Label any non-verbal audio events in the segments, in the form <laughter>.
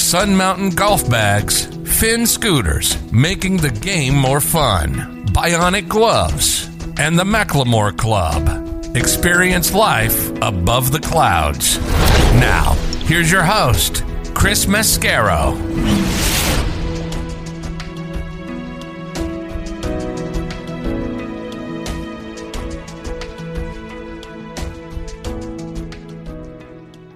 Sun Mountain Golf Bags, Finn Scooters, making the game more fun, Bionic Gloves, and the McLemore Club. Experience life above the clouds. Now, here's your host, Chris Mascaro.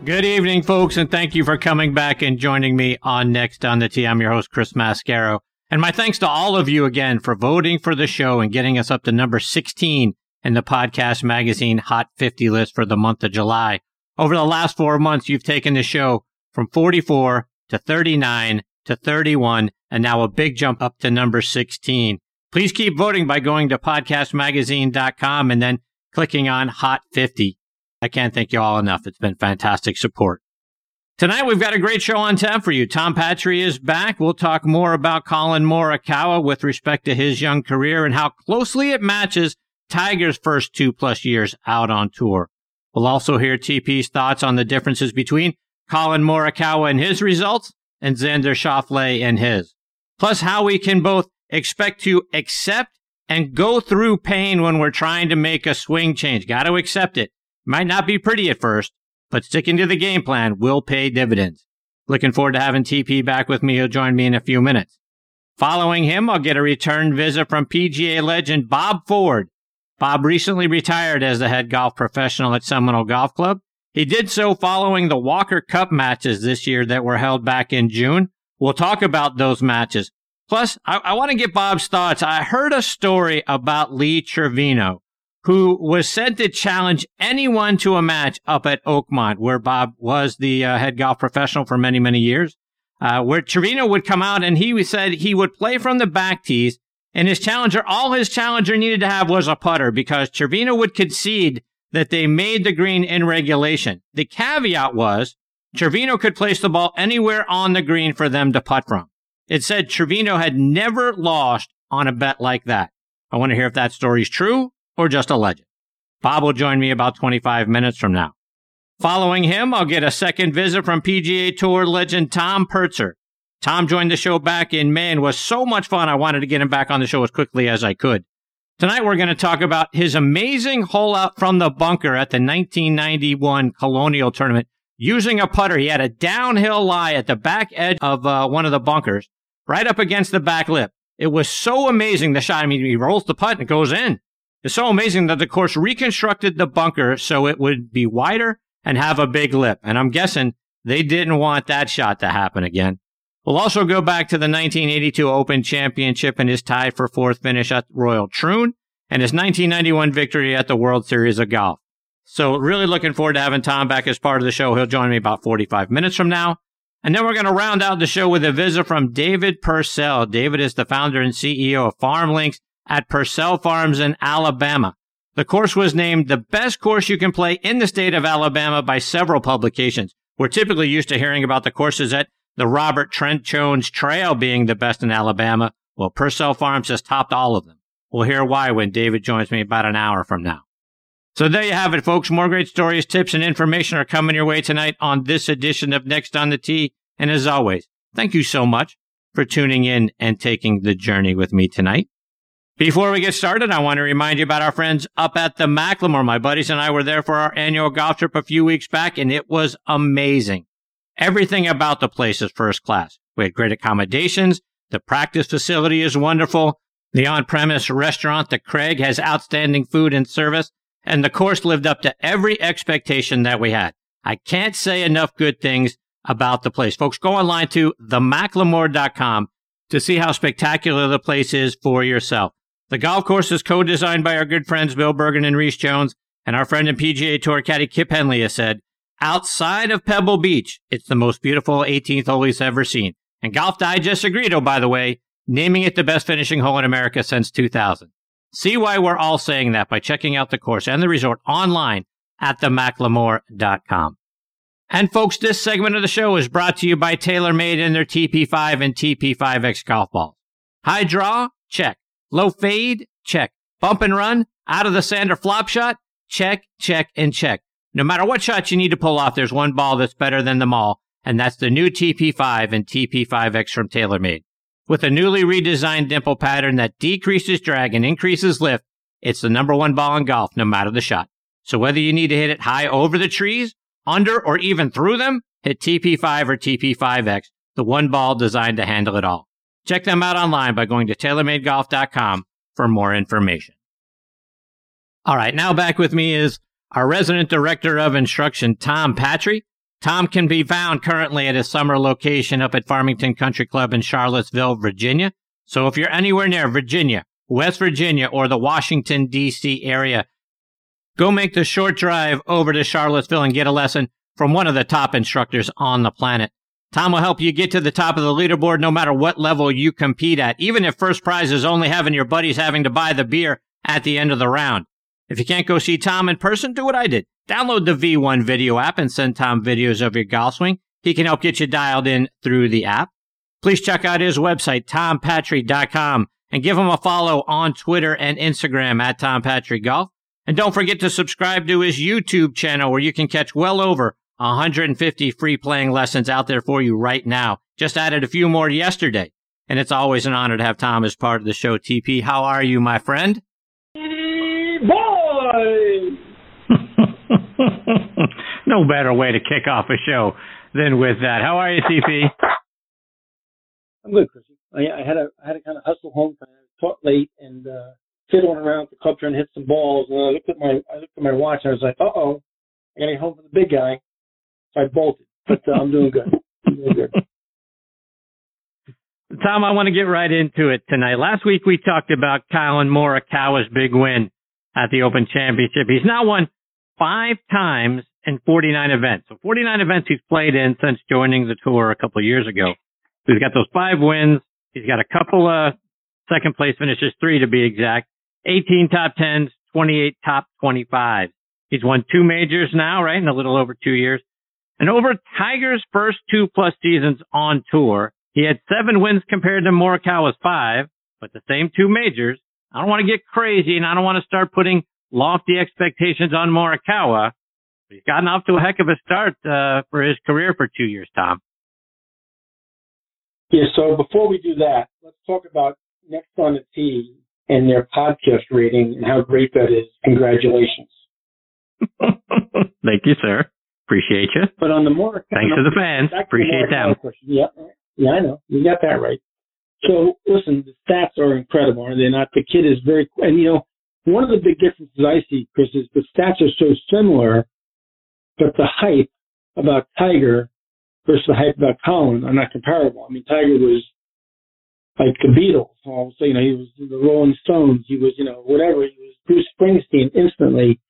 Good evening, folks, and thank you for coming back and joining me on Next on the Tee. I'm your host, Chris Mascaro. And my thanks to all of you again for voting for the show and getting us up to number 16 in the podcast magazine Hot 50 list for the month of July. Over the last four months, you've taken the show from 44 to 39 to 31, and now a big jump up to number 16. Please keep voting by going to podcastmagazine.com and then clicking on Hot 50. I can't thank you all enough. It's been fantastic support. Tonight, we've got a great show on tap for you. Tom Patri is back. We'll talk more about Collin Morikawa with respect to his young career and how closely it matches Tiger's first two plus years out on tour. We'll also hear TP's thoughts on the differences between Collin Morikawa and his results and Xander Schauffele and his. Plus how we can both expect to accept and go through pain when we're trying to make a swing change. Got to accept it. Might not be pretty at first, but sticking to the game plan will pay dividends. Looking forward to having TP back with me. He'll join me in a few minutes. Following him, I'll get a return visit from PGA legend Bob Ford. Bob recently retired as the head golf professional at Seminole Golf Club. He did so following the Walker Cup matches this year that were held back in June. We'll talk about those matches. Plus, I, I want to get Bob's thoughts. I heard a story about Lee Trevino who was said to challenge anyone to a match up at Oakmont, where Bob was the uh, head golf professional for many, many years. Uh, where Trevino would come out and he said he would play from the back tees, and his challenger, all his challenger needed to have was a putter because Trevino would concede that they made the green in regulation. The caveat was Trevino could place the ball anywhere on the green for them to putt from. It said Trevino had never lost on a bet like that. I want to hear if that story's true or just a legend. Bob will join me about 25 minutes from now. Following him, I'll get a second visit from PGA Tour legend Tom Purtzer. Tom joined the show back in May and was so much fun. I wanted to get him back on the show as quickly as I could. Tonight, we're going to talk about his amazing hole out from the bunker at the 1991 Colonial Tournament using a putter. He had a downhill lie at the back edge of uh, one of the bunkers, right up against the back lip. It was so amazing, the shot. I mean, he rolls the putt and it goes in. It's so amazing that the course reconstructed the bunker so it would be wider and have a big lip. And I'm guessing they didn't want that shot to happen again. We'll also go back to the 1982 Open Championship and his tie for fourth finish at Royal Troon and his 1991 victory at the World Series of Golf. So really looking forward to having Tom back as part of the show. He'll join me about 45 minutes from now. And then we're going to round out the show with a visit from David Pursell. David is the founder and CEO of Farm Links at Pursell Farms in Alabama. The course was named the best course you can play in the state of Alabama by several publications. We're typically used to hearing about the courses at the Robert Trent Jones Trail being the best in Alabama. Well, Pursell Farms has topped all of them. We'll hear why when David joins me about an hour from now. So there you have it, folks. More great stories, tips, and information are coming your way tonight on this edition of Next on the Tee. And as always, thank you so much for tuning in and taking the journey with me tonight. Before we get started, I want to remind you about our friends up at the McLemore. My buddies and I were there for our annual golf trip a few weeks back, and it was amazing. Everything about the place is first class. We had great accommodations. The practice facility is wonderful. The on-premise restaurant, the Craig, has outstanding food and service. And the course lived up to every expectation that we had. I can't say enough good things about the place. Folks, go online to themacklemore.com to see how spectacular the place is for yourself. The golf course is co-designed by our good friends Bill Bergin and Rees Jones, and our friend and PGA Tour caddy Kip Henley has said, outside of Pebble Beach, it's the most beautiful 18th hole he's ever seen. And Golf Digest agreed, oh, by the way, naming it the best finishing hole in America since 2000. See why we're all saying that by checking out the course and the resort online at themacklemore.com. And folks, this segment of the show is brought to you by TaylorMade and their TP5 and TP5X golf balls. High draw? Check. Low fade? Check. Bump and run? Out of the sand or flop shot? Check, check, and check. No matter what shot you need to pull off, there's one ball that's better than them all, and that's the new TP5 and TP5X from TaylorMade. With a newly redesigned dimple pattern that decreases drag and increases lift, it's the number one ball in golf, no matter the shot. So whether you need to hit it high over the trees, under, or even through them, hit TP5 or TP5X, the one ball designed to handle it all. Check them out online by going to TaylorMadeGolf.com for more information. All right, now back with me is our resident director of instruction, Tom Patri. Tom can be found currently at his summer location up at Farmington Country Club in Charlottesville, Virginia. So if you're anywhere near Virginia, West Virginia, or the Washington, D.C. area, go make the short drive over to Charlottesville and get a lesson from one of the top instructors on the planet. Tom will help you get to the top of the leaderboard no matter what level you compete at, even if first prize is only having your buddies having to buy the beer at the end of the round. If you can't go see Tom in person, do what I did. Download the V1 video app and send Tom videos of your golf swing. He can help get you dialed in through the app. Please check out his website, tompatri.com, and give him a follow on Twitter and Instagram at Tom Golf. And don't forget to subscribe to his YouTube channel where you can catch well over 150 free playing lessons out there for you right now. Just added a few more yesterday. And it's always an honor to have Tom as part of the show. TP, how are you, my friend? Boy! <laughs> no better way to kick off a show than with that. How are you, TP? I'm good, Chrissy. I, I had a I had to kind of hustle home. I taught late and uh, fiddling around at the club trying to hit some balls. And I looked at my I looked at my watch and I was like, uh oh, I gotta get home for the big guy. I bolted, but uh, I'm doing good. I'm doing good. Tom, I want to get right into it tonight. Last week we talked about Collin Morikawa's big win at the Open Championship. He's now won five times in 49 events. So 49 events he's played in since joining the tour a couple of years ago. He's got those five wins. He's got a couple of second place finishes, three to be exact, 18 top 10s, 28 top 25. He's won two majors now, right? In a little over two years. And over Tiger's first two plus seasons on tour, he had seven wins compared to Morikawa's five, but the same two majors. I don't want to get crazy and I don't want to start putting lofty expectations on Morikawa. He's gotten off to a heck of a start uh, for his career for two years, Tom. Yeah, so before we do that, let's talk about Next on the Tee and their podcast rating and how great that is. Congratulations. <laughs> Thank you, sir. Appreciate you. But on the more thanks to the fans. Appreciate the them. Yeah, yeah, I know. You got that right. So listen, the stats are incredible, are they not? The kid is very, and you know, one of the big differences I see, Chris, is the stats are so similar, but the hype about Tiger versus the hype about Collin are not comparable. I mean, Tiger was like the Beatles. Say, you know, he was the Rolling Stones. He was, you know, whatever. He was Bruce Springsteen instantly.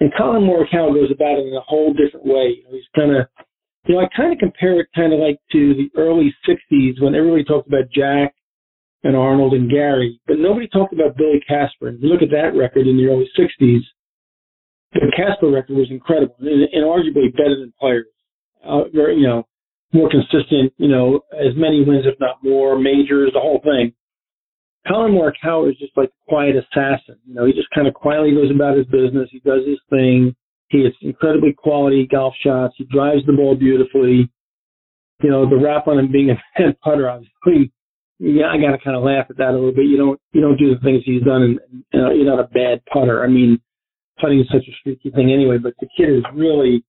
And Collin Morikawa goes about it in a whole different way. He's kind of, you know, I kind of compare it kind of like to the early '60s when everybody talked about Jack and Arnold and Gary, but nobody talked about Billy Casper. If you look at that record in the early 60s, the Casper record was incredible and, and arguably better than players. Uh, you know, more consistent, you know, as many wins, if not more, majors, the whole thing. Collin Morikawa is just like a quiet assassin. You know, he just kind of quietly goes about his business. He does his thing. He hits incredibly quality golf shots. He drives the ball beautifully. You know, the rap on him being a <laughs> bad putter, obviously, yeah, I got to kind of laugh at that a little bit. You don't you don't do the things he's done, and you know, you're not a bad putter. I mean, putting is such a streaky thing anyway. But the kid is really,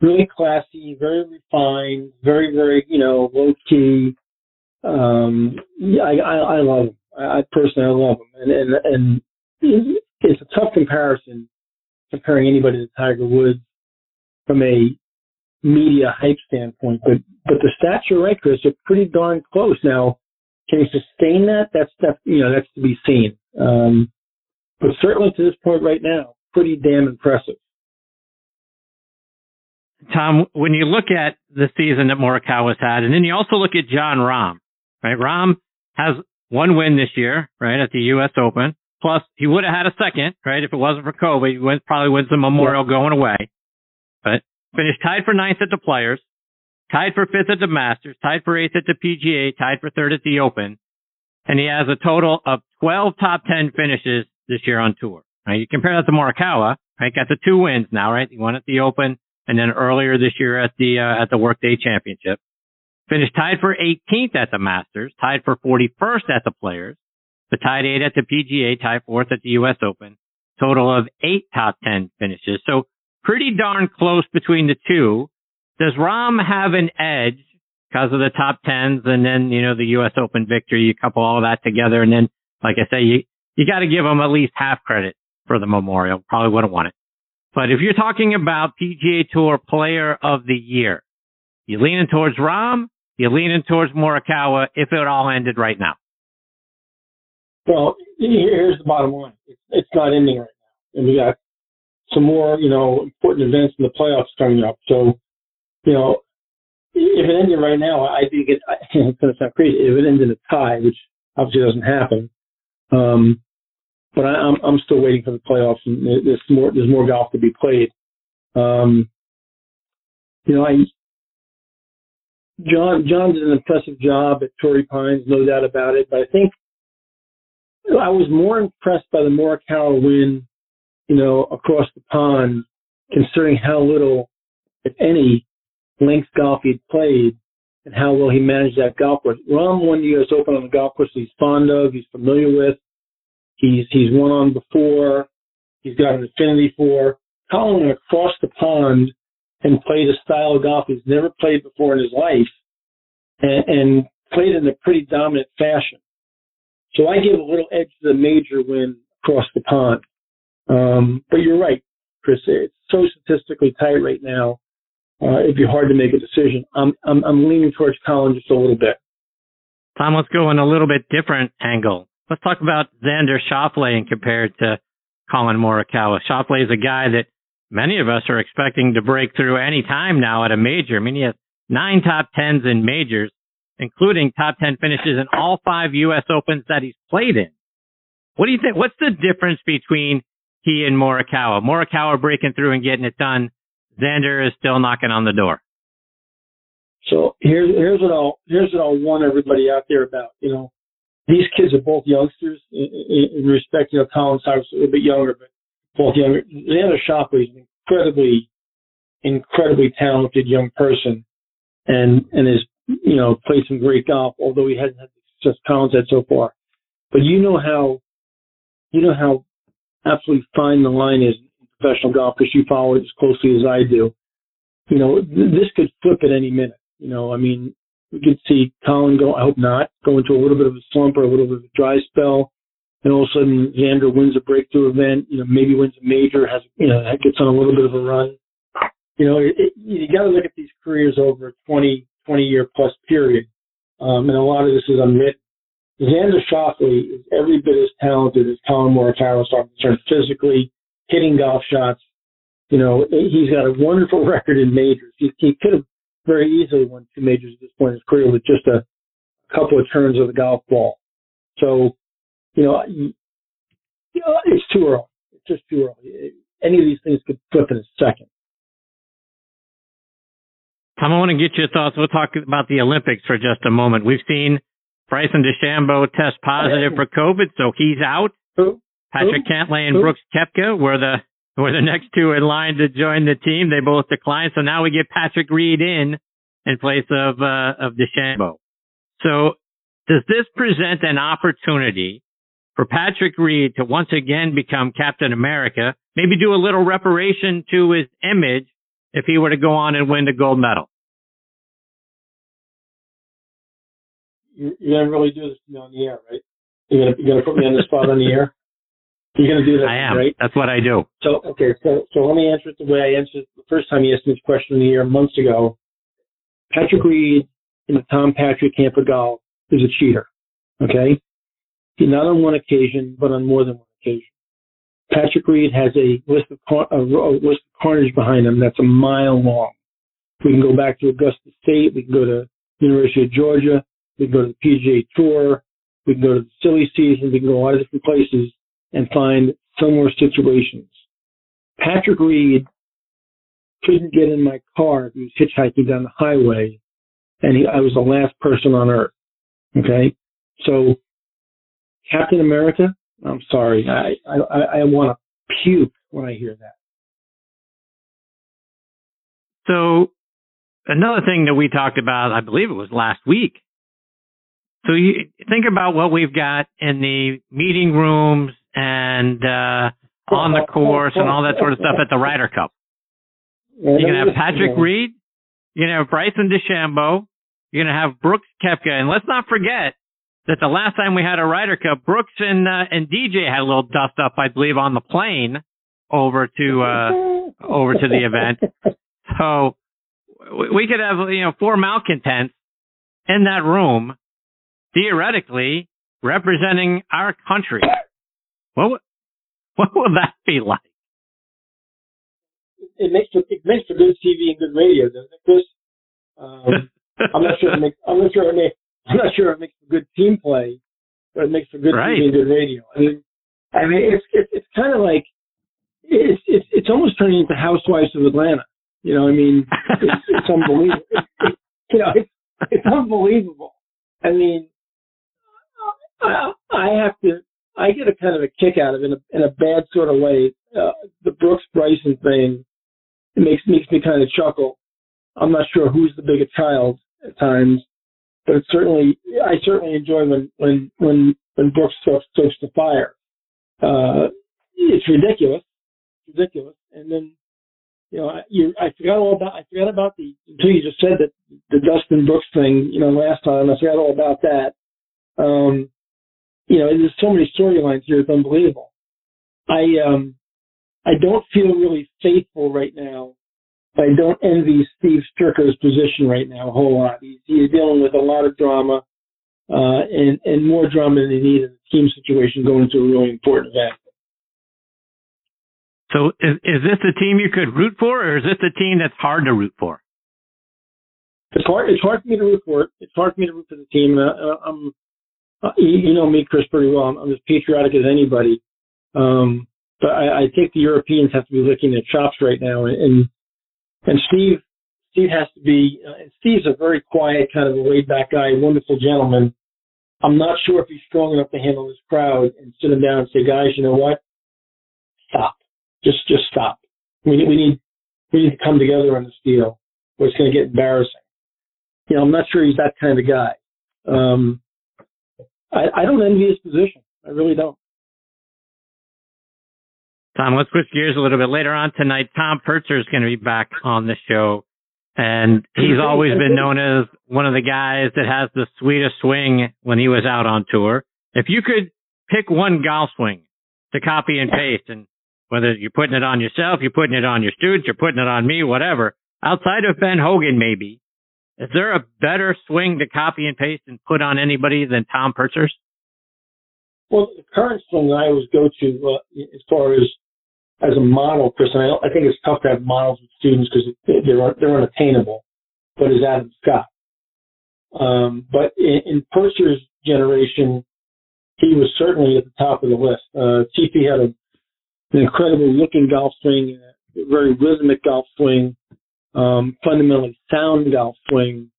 really classy, very refined, very very you know low key. Um, yeah, I, I I love him. I, personally I love him, and and and it's a tough comparison comparing anybody to Tiger Woods from a media hype standpoint. But but the stats are right, Chris. They're pretty darn close now can he sustain that? That's that you know that's to be seen. Um, but certainly to this point right now, pretty damn impressive. Tom, when you look at the season that Morikawa's had, and then you also look at Jon Rahm, right? Rahm has one win this year, right, at the U.S. Open. Plus, he would have had a second, right, if it wasn't for COVID. He wins, probably wins the Memorial yeah. going away. But finished tied for ninth at the Players, tied for fifth at the Masters, tied for eighth at the PGA, tied for third at the Open. And he has a total of 12 top 10 finishes this year on tour. Right? You compare that to Morikawa, right? Got the two wins now, right? He won at the Open and then earlier this year at the, uh, at the Workday Championship. Finished tied for 18th at the Masters, tied for 41st at the Players, but tied eight at the PGA, tied fourth at the U.S. Open. Total of eight top 10 finishes. So pretty darn close between the two. Does Rahm have an edge because of the top tens and then, you know, the U.S. Open victory? You couple all that together and then, like I say, you, you got to give him at least half credit for the Memorial. Probably wouldn't want it. But if you're talking about PGA Tour Player of the Year, you leaning towards Rahm, you leaning towards Morikawa if it all ended right now. Well, here's the bottom line: it's, it's not ending right now, and we got some more, you know, important events in the playoffs coming up. So, you know, if it ended right now, I think it, <laughs> it's going to sound crazy. If it ended in a tie, which obviously doesn't happen, um, but I, am I'm, I'm still waiting for the playoffs, and there's more there's more golf to be played. Um, you know, I Jon John did an impressive job at Torrey Pines, no doubt about it. But I think I was more impressed by the Morikawa win, you know, across the pond, considering how little, if any, links golf he'd played and how well he managed that golf course. Rahm won the U.S. Open on the golf course he's fond of, he's familiar with. He's he's won on before. He's got an affinity for. Collin went across the pond and played a style of golf he's never played before in his life, and, and played in a pretty dominant fashion. So I give a little edge to the major win across the pond. Um, but you're right, Chris. It's so statistically tight right now. Uh, it'd be hard to make a decision. I'm, I'm, I'm leaning towards Collin just a little bit. Tom, let's go in a little bit different angle. Let's talk about Xander Schauffele and compared to Collin Morikawa. Schauffele is a guy that many of us are expecting to break through any time now at a major. I mean, he has nine top tens in majors, including top 10 finishes in all five U.S. Opens that he's played in. What do you think? What's the difference between he and Morikawa? Morikawa breaking through and getting it done. Xander is still knocking on the door. So here's here's what I'll here's what I'll warn everybody out there about. You know, these kids are both youngsters in, in, respect. You know, Collin Cyrus a little bit younger, but both younger. Xander Schauffele is an incredibly, incredibly talented young person, and and has you know played some great golf. Although he hasn't had success Collin's had so far, but you know how, you know how absolutely fine the line is in professional golf because you follow it as closely as I do. You know, this could flip at any minute. You know, I mean, we could see Collin go, I hope not, go into a little bit of a slump or a little bit of a dry spell. And all of a sudden, Xander wins a breakthrough event, you know, maybe wins a major, has, you know, that gets on a little bit of a run. You know, it, it, you got to look at these careers over a 20, 20 year plus period. Um, and a lot of this is unwritten. Xander Schauffele is every bit as talented as Collin Morikawa, so concerned physically, hitting golf shots. You know, he's got a wonderful <laughs> record in majors. He, he could have very easily won two majors at this point in his career with just a couple of turns of the golf ball. So, you know, you, you know it's too early. It's just too early. Any of these things could flip in a second. Tom, I want to get your thoughts. We'll talk about the Olympics for just a moment. We've seen Bryson DeChambeau test positive for COVID, so he's out. Who? Patrick? Cantlay and Who? Brooks Koepka were the were the next two in line to join the team. They both declined. So now we get Patrick Reed in in place of, uh, of DeChambeau. So does this present an opportunity for Patrick Reed to once again become Captain America, maybe do a little reparation to his image if he were to go on and win the gold medal? You're, going to really do this on the air, right? You're going to, you're to put me on the spot on the air? You're going to do that, I am. right? That's what I do. So, okay, so, so let me answer it the way I answered the first time you asked me this question in the air months ago. Patrick Reed in the Tom Patri camp of golf is a cheater. Okay? Not on one occasion, but on more than one occasion. Patrick Reed has a list of, a list of carnage behind him that's a mile long. We can go back to Augusta State. We can go to University of Georgia. We can go to the PGA Tour. We can go to the silly season. We can go a lot of different places and find similar situations. Patrick Reed couldn't get in my car. He was hitchhiking down the highway, and he, I was the last person on earth. Okay, so Captain America. I'm sorry. I I, I want to puke when I hear that. So another thing that we talked about, I believe it was last week. So you think about what we've got in the meeting rooms and uh, on the course and all that sort of stuff at the Ryder Cup. You're gonna have Patrick Reed. You're gonna have Bryson DeChambeau. You're gonna have Brooks Koepka, and let's not forget that the last time we had a Ryder Cup, Brooks and uh, and DJ had a little dust up, I believe, on the plane over to uh, over to the event. So we could have you know four malcontents in that room, theoretically representing our country. What what would that be like? It makes for, it makes for good TV and good radio, doesn't it, Chris? Um, <laughs> I'm not sure it makes I'm not sure it makes I'm not sure it makes for good team play, but it makes for good right. TV and good radio. I mean, I mean it's it's, it's kind of like it's it's it's almost turning into Housewives of Atlanta. You know, I mean, it's, it's unbelievable. It, you know, it's, it's unbelievable. I mean, I, I have to, I get a kind of a kick out of it in a, in a bad sort of way. Uh, the Brooks Bryson thing it makes makes me kind of chuckle. I'm not sure who's the bigger child at times, but it certainly I certainly enjoy when when when when Brooks stokes, stokes the fire. Uh, it's ridiculous, ridiculous, and then you know, I, you, I forgot all about, I forgot about the, until you just said that the Dustin Brooks thing, you know, last time, I forgot all about that. Um, you know, there's so many storylines here, it's unbelievable. I, um, I don't feel really faithful right now. I don't envy Steve Stricker's position right now a whole lot. He's, he's dealing with a lot of drama, uh, and, and more drama than he needs in a team situation going into a really important event. So is, is this a team you could root for, or is this a team that's hard to root for? It's hard. It's hard for me to root for it. It's hard for me to root for the team. Uh, I'm, uh, you, know me, Chris, pretty well. I'm, I'm as patriotic as anybody. Um, but I, I think the Europeans have to be licking their chops right now, and and Steve, Steve has to be. Uh, and Steve's a very quiet, kind of a laid back guy, wonderful gentleman. I'm not sure if he's strong enough to handle this crowd and sit him down and say, guys, you know what? Stop just just stop. We need we need we need to come together on this deal, or it's going to get embarrassing. You know, I'm not sure he's that kind of guy. Um, I, I don't envy his position. I really don't. Tom, let's switch gears a little bit. Later on tonight, Tom Purtzer is going to be back on the show. And he's always been known as one of the guys that has the sweetest swing when he was out on tour. If you could pick one golf swing to copy and paste and whether you're putting it on yourself, you're putting it on your students, you're putting it on me, whatever. Outside of Ben Hogan, maybe, is there a better swing to copy and paste and put on anybody than Tom Purtzer's? Well, the current swing I always go to uh, as far as as a model, Chris, and I, I think it's tough to have models with students because they're they're unattainable. But is Adam Scott? Um, but in, in Purtzer's generation, he was certainly at the top of the list. Uh, TP had a an incredible looking golf swing, very rhythmic golf swing, um, fundamentally sound golf swing,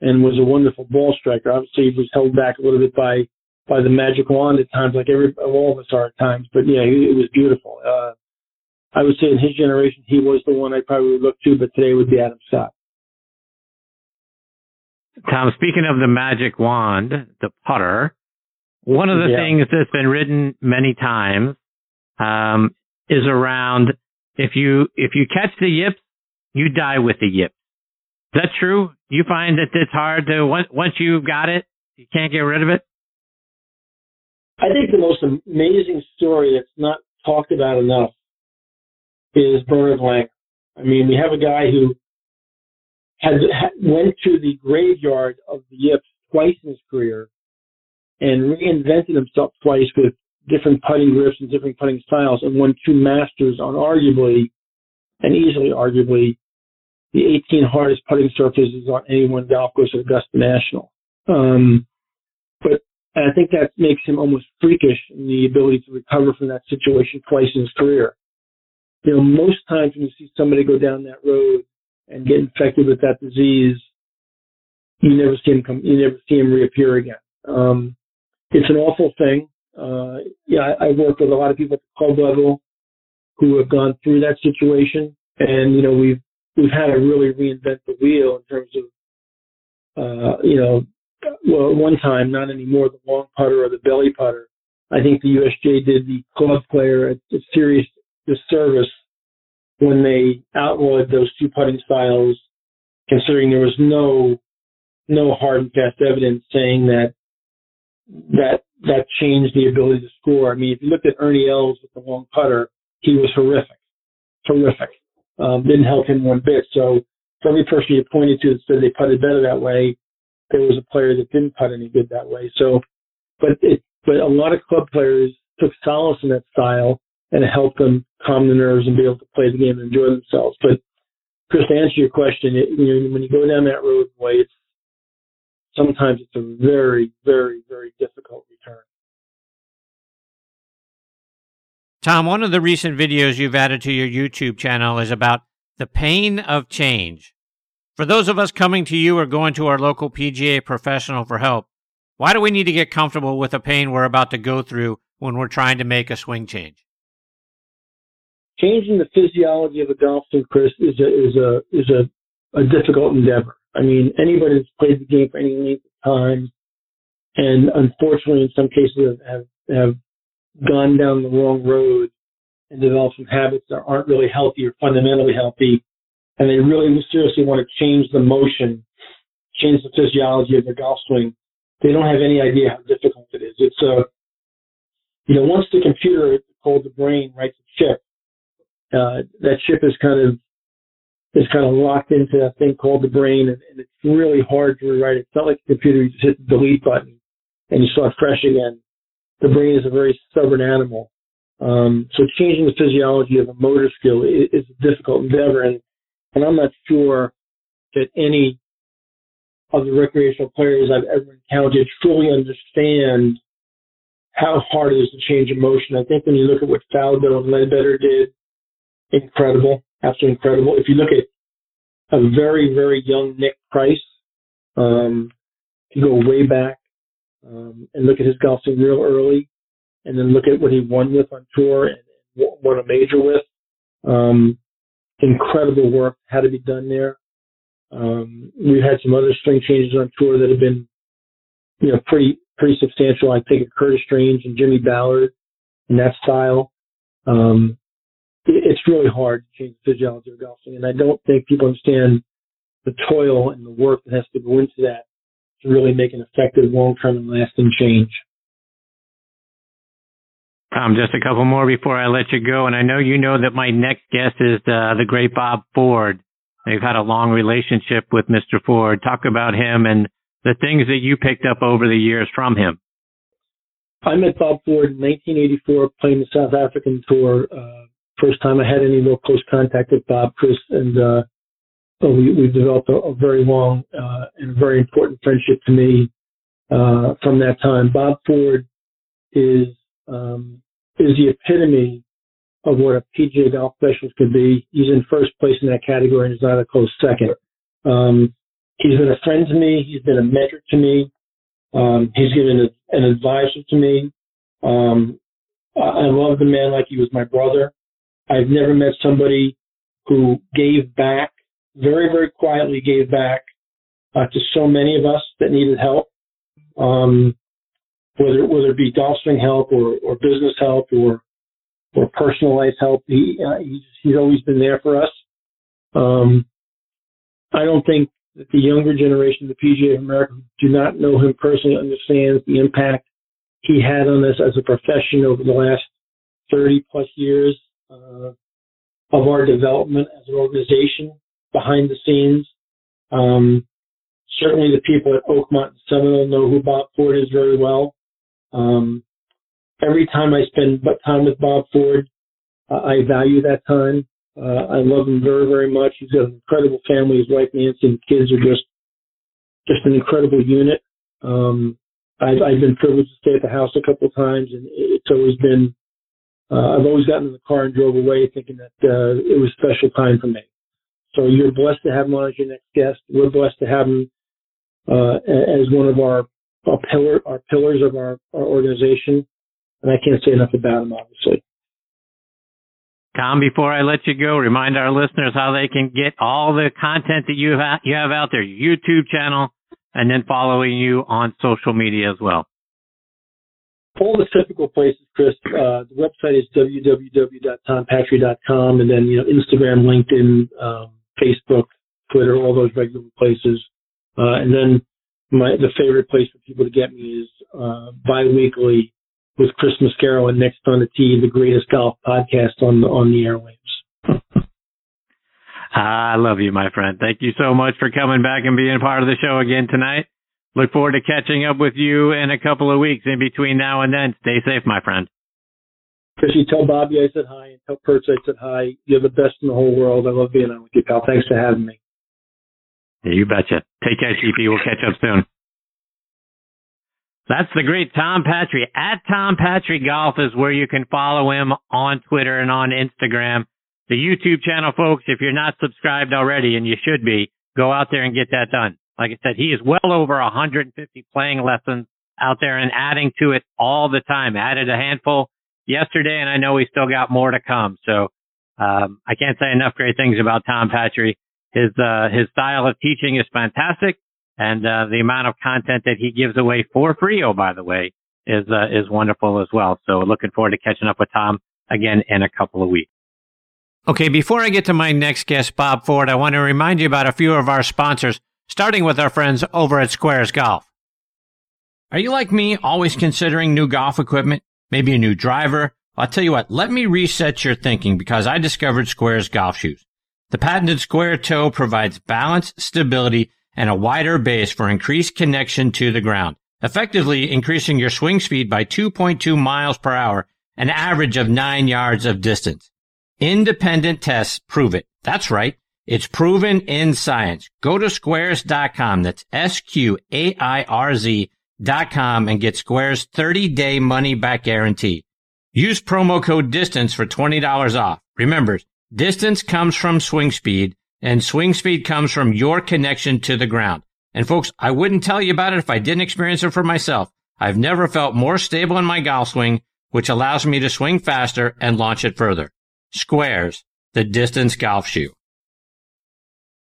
and was a wonderful ball striker. Obviously, he was held back a little bit by by the magic wand at times, like every all of us are at times. But yeah, it was beautiful. Uh, I would say in his generation, he was the one I probably would look to, but today would be Adam Scott. Tom, speaking of the magic wand, the putter, one of the yeah. things that's been written many times um, is around if you if you catch the yips, you die with the yips. Is that true? You find that it's hard to once once you've got it, you can't get rid of it. I think the most amazing story that's not talked about enough is Bernhard Langer. I mean, we have a guy who had went to the graveyard of the yips twice in his career and reinvented himself twice with different putting grips and different putting styles and won two masters on arguably and easily arguably the 18 hardest putting surfaces on any one golf course at Augusta National. Um, but I think that makes him almost freakish in the ability to recover from that situation twice in his career. You know, most times when you see somebody go down that road and get infected with that disease, you never see him come, you never see him reappear again. Um, it's an awful thing. Uh, yeah, I, I work with a lot of people at the club level who have gone through that situation, and you know we've we've had to really reinvent the wheel in terms of uh, you know well one time not anymore the long putter or the belly putter. I think the USGA did the club player a, a serious disservice when they outlawed those two putting styles, considering there was no no hard and fast evidence saying that that that changed the ability to score. I mean, if you looked at Ernie Els with the long putter, he was horrific, horrific. Um, didn't help him one bit. So for every person you pointed to that said they putted better that way, there was a player that didn't putt any good that way. So, but it, but a lot of club players took solace in that style and help them calm the nerves and be able to play the game and enjoy themselves. But Chris, to answer your question, it, you know, when you go down that road, way it's sometimes it's a very, very, very difficult return. Tom, one of the recent videos you've added to your YouTube channel is about the pain of change. For those of us coming to you or going to our local PGA professional for help, why do we need to get comfortable with the pain we're about to go through when we're trying to make a swing change? Changing the physiology of a golf swing, Chris, is a is a is a, a difficult endeavor. I mean, anybody that's played the game for any length of time, and unfortunately, in some cases, have have gone down the wrong road and developed some habits that aren't really healthy or fundamentally healthy, and they really seriously want to change the motion, change the physiology of their golf swing, they don't have any idea how difficult it is. It's a, you know, once the computer called the brain writes a chip, uh, that chip is kind of is kind of locked into that thing called the brain, and, and it's really hard to rewrite. It's not like a computer; you just hit the delete button and you start fresh again. The brain is a very stubborn animal, um, so changing the physiology of a motor skill is, is a difficult endeavor, and and I'm not sure that any of the recreational players I've ever encountered truly understand how hard it is to change emotion. I think when you look at what Faldo and Leadbetter did, incredible absolutely incredible. If you look at a very, very young Nick Price, um, you go way back um, and look at his golfing real early, and then look at what he won with on tour and won a major with. Um, incredible work had to be done there. Um, we've had some other string changes on tour that have been, you know, pretty pretty substantial. I think of Curtis Strange and Jimmy Ballard in that style. Um, it's really hard to change the physiology of golfing, and I don't think people understand the toil and the work that has to go into that to really make an effective, long-term, and lasting change. Um, just a couple more before I let you go, and I know you know that my next guest is uh, the great Bob Ford. They've had a long relationship with Mr. Ford. Talk about him and the things that you picked up over the years from him. I met Bob Ford in 1984 playing the South African tour. Uh, first time I had any real close contact with Bob Chris, and uh, we we developed a, a very long uh, and very important friendship to me uh, from that time. Bob Ford is um, is the epitome of what a PGA golf specialist could be. He's in first place in that category and is not a close second. Um, he's been a friend to me. He's been a mentor to me. Um, he's given a, an advisor to me. Um, I love the man like he was my brother. I've never met somebody who gave back, very, very quietly gave back uh, to so many of us that needed help. Um, whether whether it be golf swing help or, or business help or or personal life help, he, uh, he's, he's always been there for us. Um, I don't think that the younger generation of the PGA of America do not know him personally understands the impact he had on us as a profession over the last 30 plus years uh, of our development as an organization behind the scenes. Um, certainly the people at Oakmont Seminole know who Bob Ford is very well. Um, every time I spend time with Bob Ford, uh, I value that time. Uh, I love him very, very much. He's got an incredible family. His wife Nancy and kids are just just an incredible unit. Um, I've, I've been privileged to stay at the house a couple of times, and it's always been. Uh, I've always gotten in the car and drove away thinking that uh, it was a special time for me. So you're blessed to have him on as your next guest. We're blessed to have him uh, as one of our, our pillar our pillars of our, our organization. And I can't say enough about him, obviously. Tom, before I let you go, remind our listeners how they can get all the content that you have, you have out there, YouTube channel, and then following you on social media as well. All the typical places, Chris. Uh, the website is www.tompatri.com, and then you know Instagram, LinkedIn, um, Facebook, Twitter, all those regular places. Uh, and then my the favorite place for people to get me is uh, biweekly with Chris Mascaro and Next on the Tee, the greatest golf podcast on the, on the airwaves. <laughs> I love you, my friend. Thank you so much for coming back and being part of the show again tonight. Look forward to catching up with you in a couple of weeks. In between now and then, stay safe, my friend. Chris, you tell Bobby I said hi and tell Perch I said hi. You're the best in the whole world. I love being on with you, pal. Thanks for having me. Yeah, you betcha. Take care, CP. We'll catch up soon. That's the great Tom Patri. At Tom Patri Golf is where you can follow him on Twitter and on Instagram. The YouTube channel, folks, if you're not subscribed already, and you should be, go out there and get that done. Like I said, he is well over 150 playing lessons out there and adding to it all the time. Added a handful yesterday, and I know we still got more to come. So um, I can't say enough great things about Tom Patri. His uh, his style of teaching is fantastic and uh, the amount of content that he gives away for free, oh by the way, is uh, is wonderful as well. So looking forward to catching up with Tom again in a couple of weeks. Okay, before I get to my next guest, Bob Ford, I want to remind you about a few of our sponsors, starting with our friends over at Squairz Golf. Are you like me, always considering new golf equipment, maybe a new driver? I'll tell you what, let me reset your thinking because I discovered Squairz golf shoes. The patented square toe provides balance, stability, and a wider base for increased connection to the ground, effectively increasing your swing speed by 2.2 miles per hour, an average of 9 yards of distance. Independent tests prove it. That's right. It's proven in science. Go to squairz.com. That's S-Q-A-I-R-Z dot com and get Squairz 30 day money back guarantee. Use promo code distance for $20 off. Remember, distance comes from swing speed and swing speed comes from your connection to the ground. And folks, I wouldn't tell you about it if I didn't experience it for myself. I've never felt more stable in my golf swing, which allows me to swing faster and launch it further. Squairz, the distance golf shoe.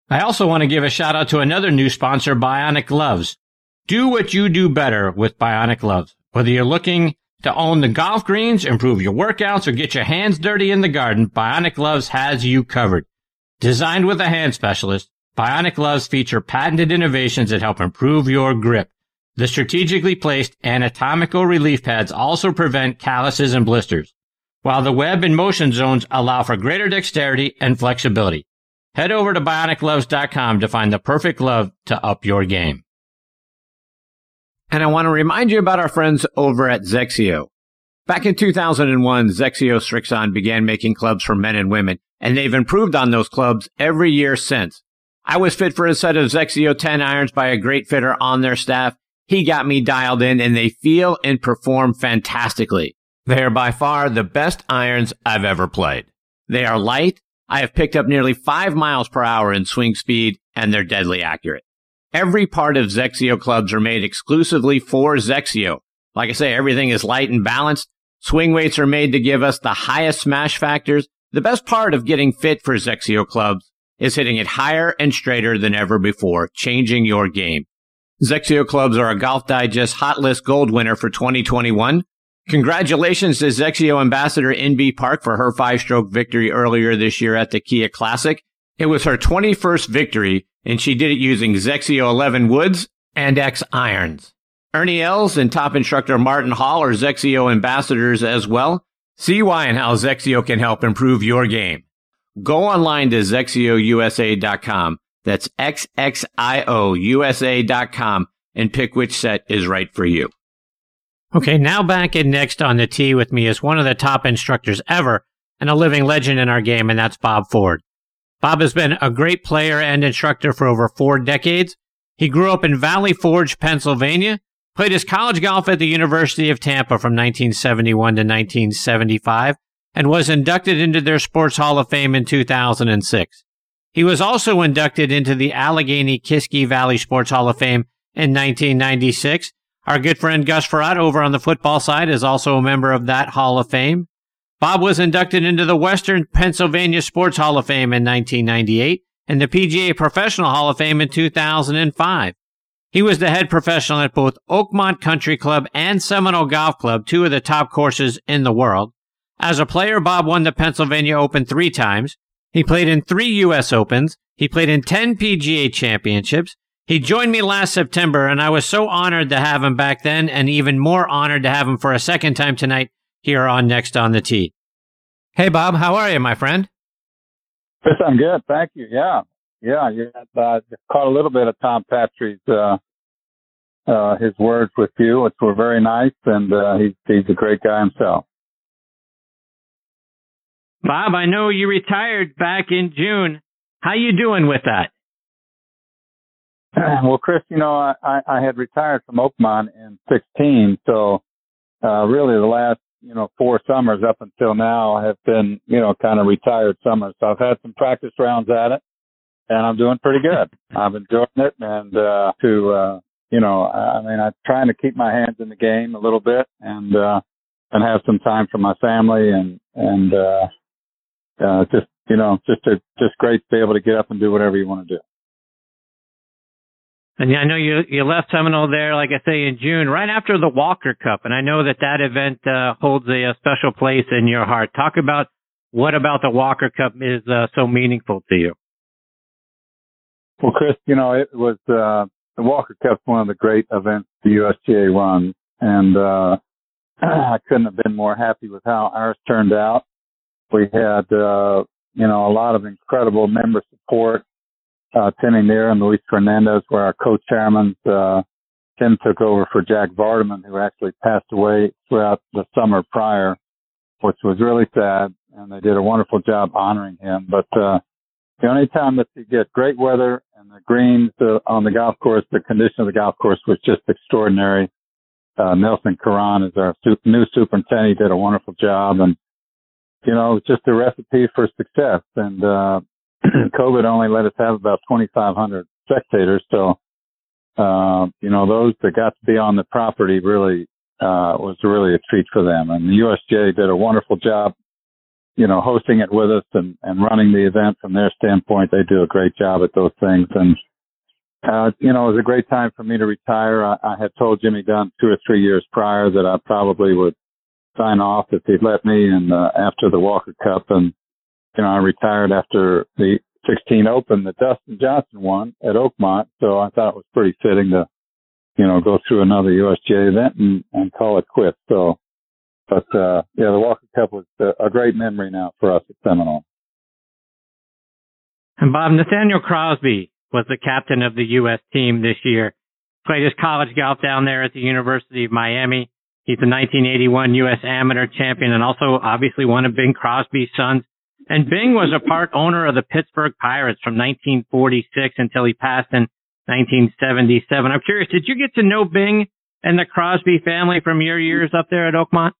I also want to give a shout out to another new sponsor, Bionic Gloves. Do what you do better with Bionic Gloves. Whether you're looking to own the golf greens, improve your workouts, or get your hands dirty in the garden, Bionic Gloves has you covered. Designed with a hand specialist, Bionic gloves feature patented innovations that help improve your grip. The strategically placed anatomical relief pads also prevent calluses and blisters, while the web and motion zones allow for greater dexterity and flexibility. Head over to bionicgloves.com to find the perfect glove to up your game. And I want to remind you about our friends over at XXIO. Back in 2001, XXIO Strixon began making clubs for men and women and they've improved on those clubs every year since. I was fit for a set of XXIO 10 irons by a great fitter on their staff. He got me dialed in and they feel and perform fantastically. They are by far the best irons I've ever played. They are light. I have picked up nearly five miles per hour in swing speed and they're deadly accurate. Every part of XXIO clubs are made exclusively for XXIO. Like I say, everything is light and balanced. Swing weights are made to give us the highest smash factors the best part of getting fit for XXIO clubs is hitting it higher and straighter than ever before, changing your game. Zexio clubs are a Golf Digest Hot List Gold winner for 2021. Congratulations to XXIO ambassador Inbee Park for her five-stroke victory earlier this year at the Kia Classic. It was her 21st victory, and she did it using XXIO 11 woods and X irons. Ernie Els and top instructor Martin Hall are XXIO ambassadors as well. See why and how XXIO can help improve your game. Go online to XXIOUSA.com. That's XXIOUSA.com and pick which set is right for you. Okay, now back in next on the tee with me is one of the top instructors ever and a living legend in our game, and that's Bob Ford. Bob has been a great player and instructor for over four decades. He grew up in Valley Forge, Pennsylvania, played his college golf at the University of Tampa from 1971 to 1975, and was inducted into their Sports Hall of Fame in 2006. He was also inducted into the Allegheny Kiski Valley Sports Hall of Fame in 1996. Our good friend Gus Frerotte over on the football side is also a member of that Hall of Fame. Bob was inducted into the Western Pennsylvania Sports Hall of Fame in 1998 and the PGA Professional Hall of Fame in 2005. He was the head professional at both Oakmont Country Club and Seminole Golf Club, two of the top courses in the world. As a player, Bob won the Pennsylvania Open three times. He played in three U.S. Opens. He played in 10 PGA championships. He joined me last September, and I was so honored to have him back then, and even more honored to have him for a second time tonight here on Next on the Tee. Hey, Bob, how are you, my friend? Yes, I'm good. Thank you. Yeah. Yeah. You uh, caught a little bit of Tom Patri's, uh, uh, his words with you, which were very nice, and uh, he's, he's a great guy himself. Bob, I know you retired back in June. How you doing with that? <clears throat> Well, Chris, you know, I, I had retired from Oakmont in 16, so uh, really the last you know, four summers up until now have been, you know, kind of retired summers. So I've had some practice rounds at it and I'm doing pretty good. <laughs> I've enjoyed it and, uh, to, uh, you know, I mean, I'm trying to keep my hands in the game a little bit and, uh, and have some time for my family and, and, uh, uh, just, you know, just a, just great to be able to get up and do whatever you want to do. And I know you you left Seminole there, like I say, in June, right after the Walker Cup, and I know that that event uh, holds a, a, special place in your heart. Talk about what about the Walker Cup is uh, so meaningful to you. Well, Chris, you know it was uh, the Walker Cup, one of the great events the USGA runs, and uh, <clears throat> I couldn't have been more happy with how ours turned out. We had uh, you know a lot of incredible member support uh, Tim Nair and Luis Fernandez were our co-chairmen. Uh, Tim took over for Jack Vardaman, who actually passed away throughout the summer prior, which was really sad. And they did a wonderful job honoring him. But, uh, the only time that you get great weather and the greens uh, on the golf course, the condition of the golf course was just extraordinary. Uh, Nelson Caron is our new superintendent. He did a wonderful job and, you know, just a recipe for success. And, uh, <clears throat> COVID only let us have about 2,500 spectators. So, uh, you know, those that got to be on the property really, uh, was really a treat for them. And the USGA did a wonderful job, you know, hosting it with us and, and running the event from their standpoint. They do a great job at those things. And, uh, you know, it was a great time for me to retire. I, I had told Jimmy Dunn two or three years prior that I probably would sign off if he'd let me and, uh, after the Walker Cup and, you know, I retired after the 16 Open that Dustin Johnson won at Oakmont. So I thought it was pretty fitting to, you know, go through another USGA event and, and call it quits. So, but, uh, yeah, the Walker Cup was a great memory now for us at Seminole. And Bob, Nathaniel Crosby was the captain of the U.S. team this year. Played his college golf down there at the University of Miami. He's the 1981 U.S. Amateur champion and also obviously one of Bing Crosby's sons. And Bing was a part owner of the Pittsburgh Pirates from 1946 until he passed in 1977. I'm curious, did you get to know Bing and the Crosby family from your years up there at Oakmont?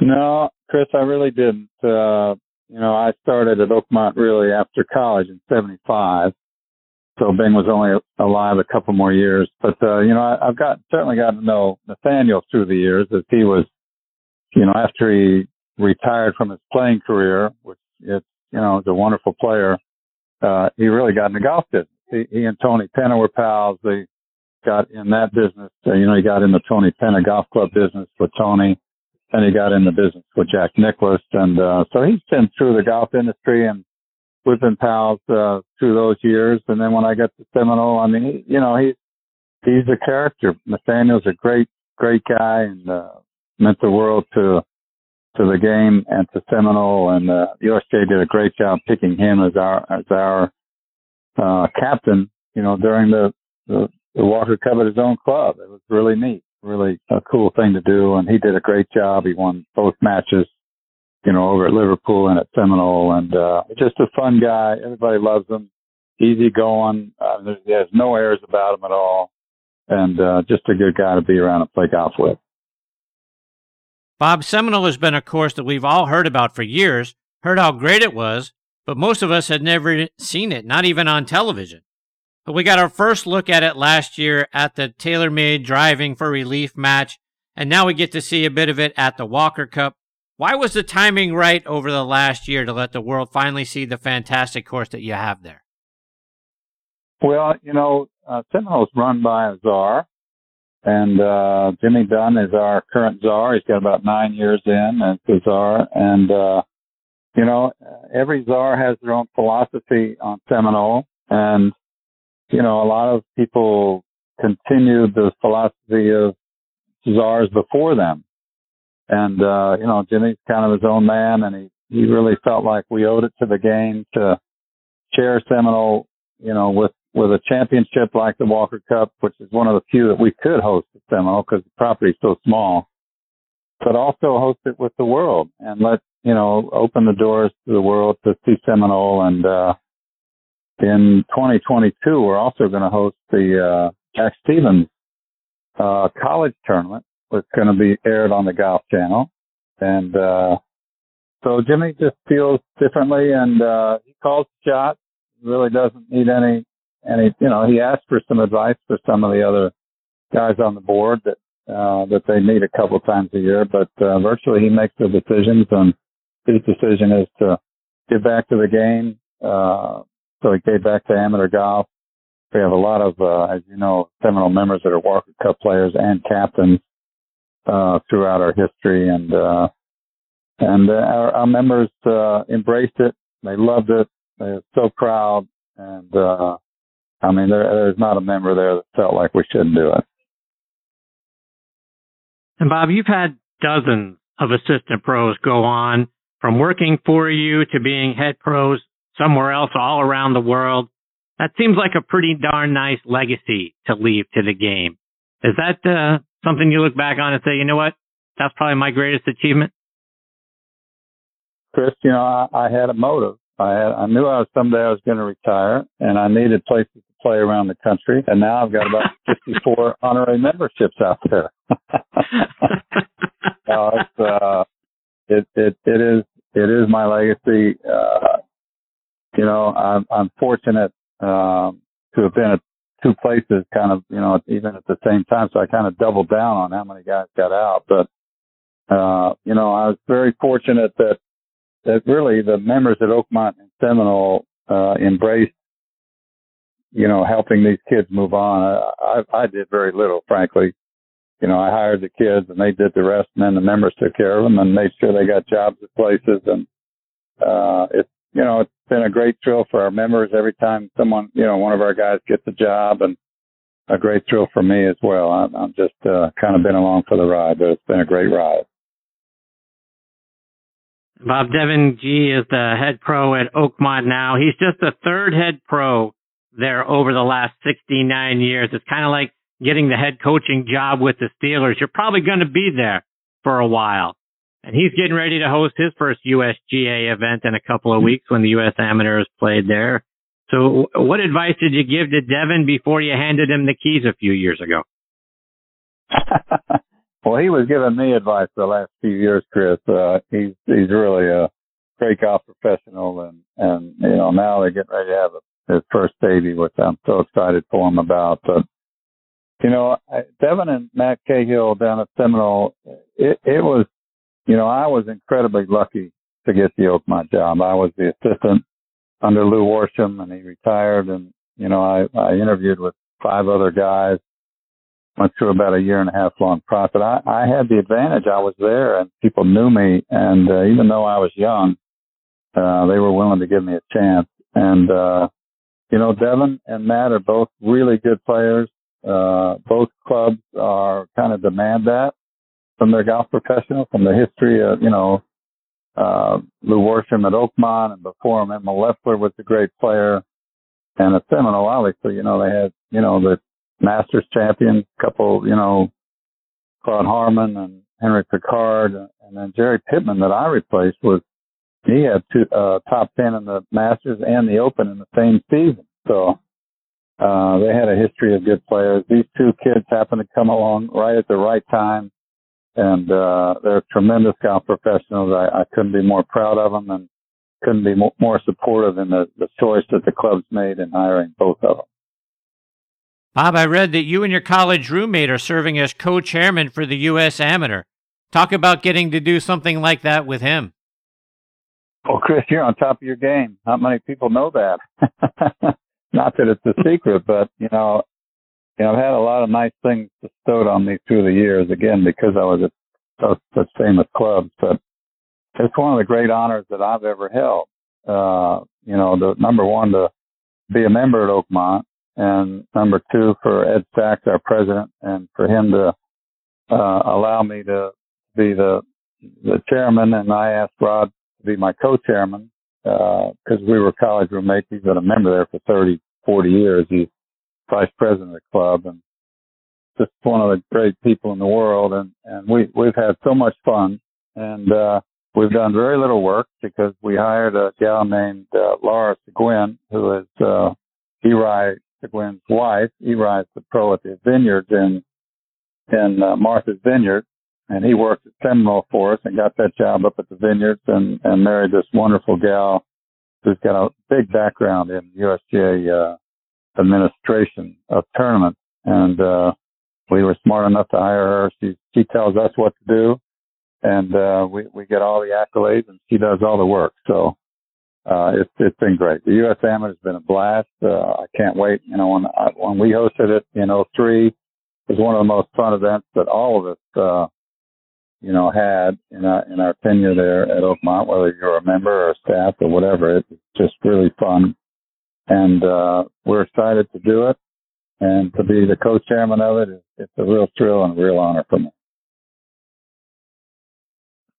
No, Chris, I really didn't. Uh, you know, I started at Oakmont really after college in 75. So Bing was only alive a couple more years, but, uh, you know, I, I've got, certainly got to know Nathaniel through the years as he was, you know, after he retired from his playing career, which it's, you know, is a wonderful player. Uh, he really got in the golf business. He, he and Tony Penna were pals. They got in that business. Uh, you know, he got in the Tony Penna golf club business with Tony. and he got in the business with Jack Nicklaus. And, uh, so he's been through the golf industry and we've been pals, uh, through those years. And then when I got to Seminole, I mean, he, you know, he's, he's a character. Nathaniel's a great, great guy and, uh, meant the world to, to the game and to Seminole, and uh, USGA did a great job picking him as our as our uh, captain. You know, during the, the the Walker Cup at his own club, it was really neat, really a cool thing to do, and he did a great job. He won both matches, you know, over at Liverpool and at Seminole, and uh, just a fun guy. Everybody loves him. Easy going. Uh, there's, there's no airs about him at all, and uh, just a good guy to be around and play golf with. Bob, Seminole has been a course that we've all heard about for years, heard how great it was, but most of us had never seen it, not even on television. But we got our first look at it last year at the TaylorMade Driving for Relief match, and now we get to see a bit of it at the Walker Cup. Why was the timing right over the last year to let the world finally see the fantastic course that you have there? Well, you know, uh, Seminole's run by a czar, and uh, Jimmy Dunn is our current czar. He's got about nine years in as the czar, and uh, you know, every czar has their own philosophy on Seminole, and you know, a lot of people continued the philosophy of czars before them. And, uh, you know, Jimmy's kind of his own man and he, he really felt like we owed it to the game to share Seminole, you know, with, with a championship like the Walker Cup, which is one of the few that we could host at Seminole because the property is so small, but also host it with the world and let, you know, open the doors to the world to see Seminole and, uh, in 2022, we're also going to host the uh, Jack Stephens uh, college tournament. It's going to be aired on the Golf Channel, and uh, so Jimmy just feels differently, and uh, he calls shots. Really doesn't need any any. You know, he asked for some advice for some of the other guys on the board that uh, that they meet a couple times a year, but uh, virtually he makes the decisions, and his decision is to get back to the game. Uh, so he gave back to amateur golf. We have a lot of, uh, as you know, Seminole members that are Walker Cup players and captains uh, throughout our history, and uh, and uh, our, our members uh, embraced it. They loved it. They're so proud, and uh, I mean, there, there's not a member there that felt like we shouldn't do it. And Bob, you've had dozens of assistant pros go on from working for you to being head pros somewhere else all around the world. That seems like a pretty darn nice legacy to leave to the game. Is that uh, something you look back on and say, you know what, that's probably my greatest achievement? Chris, you know, I, I had a motive. I had, I knew I was someday I was going to retire, and I needed places to play around the country. And now I've got about <laughs> 54 honorary memberships out there. <laughs> no, it's, uh, it it it is it is my legacy. Uh, you know, I'm, I'm fortunate um, to have been at two places, kind of, you know, even at the same time. So I kind of doubled down on how many guys got out. But uh, you know, I was very fortunate that that really the members at Oakmont and Seminole uh, embraced, you know, helping these kids move on. I, I, did very little, frankly. You know, I hired the kids and they did the rest, and then the members took care of them and made sure they got jobs at places. And uh, it's you know, it's been a great thrill for our members every time someone, you know, one of our guys gets a job and a great thrill for me as well. I'm, I'm just uh, kind of been along for the ride, but it's been a great ride. Bob Devin Gee is the head pro at Oakmont now. He's just the third head pro there over the last 69 years. It's kind of like getting the head coaching job with the Steelers. You're probably going to be there for a while and he's getting ready to host his first USGA event in a couple of weeks when the U.S. Amateurs played there. So, what advice did you give to Devin before you handed him the keys a few years ago? <laughs> well, he was giving me advice the last few years, Chris. Uh, he's he's really a great golf professional, and and you know now they're getting ready to have a, his first baby, which I'm so excited for him about. But you know, Devin and Matt Cahill down at Seminole, it, it was you know, I was incredibly lucky to get the Oakmont job. I was the assistant under Lew Worsham and he retired and, you know, I, I interviewed with five other guys, went through about a year and a half long process. I, I had the advantage. I was there and people knew me. And, uh, even though I was young, uh, they were willing to give me a chance. And, uh, you know, Devin and Matt are both really good players. Uh, both clubs are kind of demand that from their golf professional, from the history of, you know, uh, Lew Worsham at Oakmont and before him, Emil Loeffler was a great player. And at Seminole, obviously, you know, they had, you know, the Masters champion, couple, you know, Claude Harmon and, Henry Picard, and then Jerry Pittman that I replaced was he had two uh, top ten in the Masters and the Open in the same season. So uh, they had a history of good players. These two kids happened to come along right at the right time, and uh, they're tremendous golf professionals. I, I couldn't be more proud of them, and couldn't be more, more supportive in the, the choice that the club's made in hiring both of them. Bob, I read that you and your college roommate are serving as co-chairman for the U.S. Amateur. Talk about getting to do something like that with him. Well, Chris, you're on top of your game. Not many people know that. <laughs> Not that it's a secret, but you know, you know, I've had a lot of nice things bestowed on me through the years. Again, because I was at such famous clubs, but it's one of the great honors that I've ever held. Uh, you know, the number one to be a member at Oakmont, and number two for Ed Sachs, our president, and for him to uh, allow me to be the the chairman. And I asked Rod be my co-chairman because uh, we were college roommates. He's been a member there for 30, 40 years. He's vice president of the club and just one of the great people in the world. And and we we've had so much fun. And uh, We've done very little work because we hired a gal named uh, Laura Seguin, who is uh, Eri Seguin's wife. Eri the pro at the Vineyards in in uh, Martha's Vineyard, and he worked at Seminole for us and got that job up at the Vineyards and and married this wonderful gal who's got a big background in USGA uh, administration of tournaments, and uh, we were smart enough to hire her. She she tells us what to do and uh, we we get all the accolades, and she does all the work. So uh, it's it's been great. The U.S. Amateur has been a blast. Uh, I can't wait. You know, when I, when we hosted it in '03, it was one of the most fun events that all of us, uh, you know, had in our in our tenure there at Oakmont. Whether you're a member or staff or whatever, it's just really fun, and uh, we're excited to do it. And to be the co-chairman of it, it's a real thrill and a real honor for me.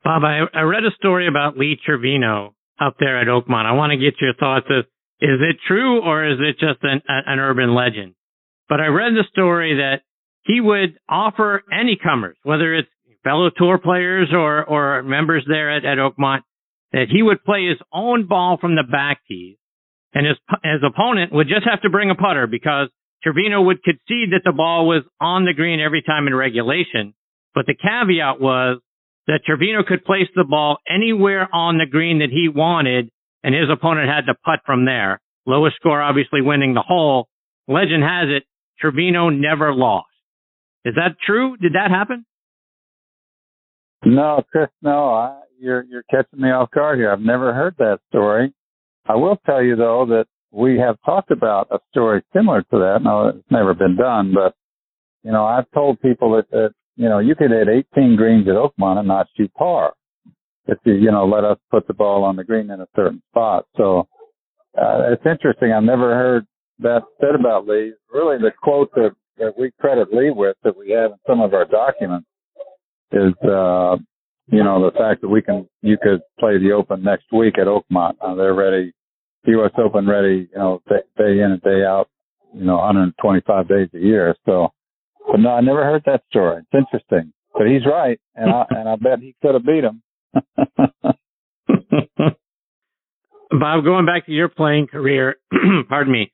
Bob, I, I read a story about Lee Trevino up there at Oakmont. I want to get your thoughts. Of, is it true or is it just an, an urban legend? But I read the story that he would offer any comers, whether it's fellow tour players or, or members there at, at Oakmont, that he would play his own ball from the back tees and his, his opponent would just have to bring a putter because Trevino would concede that the ball was on the green every time in regulation. But the caveat was that Trevino could place the ball anywhere on the green that he wanted, and his opponent had to putt from there. Lowest score obviously winning the hole. Legend has it, Trevino never lost. Is that true? Did that happen? No, Chris, no. I, you're you're catching me off guard here. I've never heard that story. I will tell you though that we have talked about a story similar to that. No, it's never been done, but you know, I've told people that, that you know, you could hit 18 greens at Oakmont and not shoot par if you, you know, let us put the ball on the green in a certain spot. So, uh, it's interesting. I've never heard that said about Lee. Really, the quote that, that we credit Lee with that we have in some of our documents is, uh, you know, the fact that we can, you could play the Open next week at Oakmont. Uh, they're ready, U.S. Open ready, you know, day, day in and day out, you know, 125 days a year. So, but no, I never heard that story. It's interesting, but he's right, and I and I bet he could have beat him. <laughs> Bob, going back to your playing career, <clears throat> pardon me,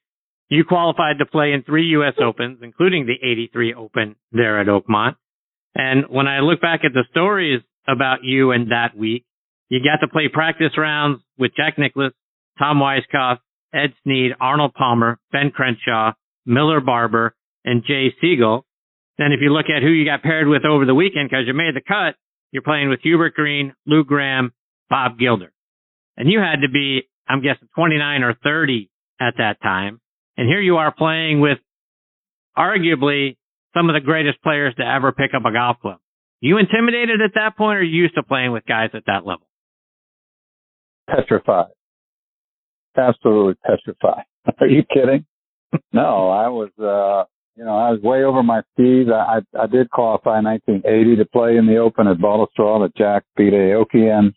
you qualified to play in three U.S. Opens, including the '83 Open there at Oakmont. And when I look back at the stories about you and that week, you got to play practice rounds with Jack Nicklaus, Tom Weiskopf, Ed Sneed, Arnold Palmer, Ben Crenshaw, Miller Barber, and Jay Sigel. Then if you look at who you got paired with over the weekend, because you made the cut, you're playing with Hubert Green, Lou Graham, Bob Gilder. And you had to be, I'm guessing 29 or 30 at that time. And here you are playing with arguably some of the greatest players to ever pick up a golf club. You intimidated at that point or you used to playing with guys at that level? Petrified. Absolutely petrified. <laughs> Are you kidding? <laughs> no, I was, uh, you know, I was way over my skis. I, I, I did qualify in 1980 to play in the Open at Baltusrol that Jack beat Aoki in.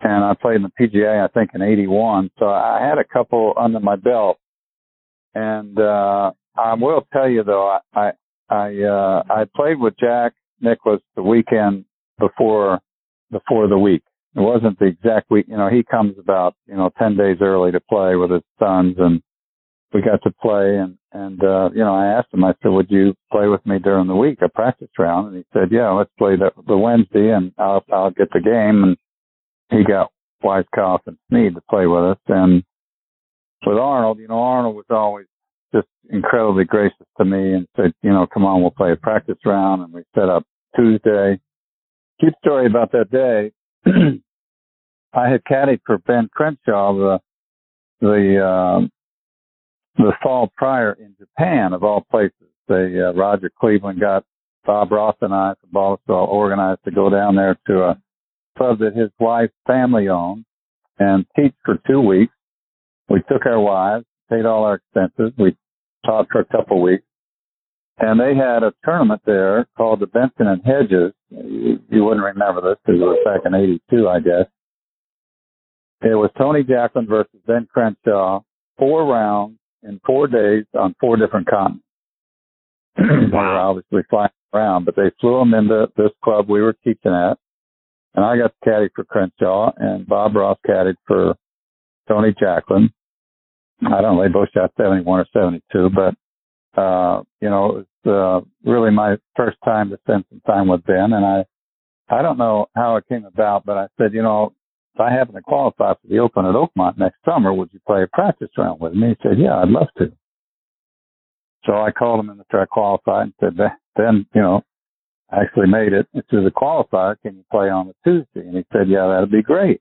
And I played in the PGA, I think, in 81. So I had a couple under my belt. And, uh, I will tell you though, I, I, uh, I played with Jack Nick, was the weekend before before the week. It wasn't the exact week. You know, he comes about you know ten days early to play with his sons, and we got to play. And and uh, you know, I asked him. I said, "Would you play with me during the week, a practice round?" And he said, "Yeah, let's play the the Wednesday, and I'll I'll get the game." And he got Weiskopf and Sneed to play with us. And with Arnold, you know, Arnold was always just incredibly gracious to me and said, you know, come on, we'll play a practice round. And we set up Tuesday. Cute story about that day. <clears throat> I had caddied for Ben Crenshaw the the uh, the fall prior in Japan of all places. They uh, Roger Cleveland got Bob Ross and I from Ballswell organized to go down there to a club that his wife's family owned and teach for two weeks. We took our wives, paid all our expenses. We taught for a couple of weeks. And they had a tournament there called the Benson and Hedges. You, you wouldn't remember this because it was back in 82, I guess. It was Tony Jacklin versus Ben Crenshaw, four rounds in four days on four different continents. <clears throat> wow. obviously flying around, but they flew them into this club we were teaching at. And I got caddy for Crenshaw and Bob Ross caddied for Tony Jacklin. I don't know, they both shot 71 or 72, but, uh, you know, it was, uh, really my first time to spend some time with Ben. And I, I don't know how it came about, but I said, you know, if I happen to qualify for the Open at Oakmont next summer, would you play a practice round with me? He said, yeah, I'd love to. So I called him in the track qualified and said, Ben, you know, actually made it to the qualifier. Can you play on the Tuesday? And he said, yeah, that'd be great.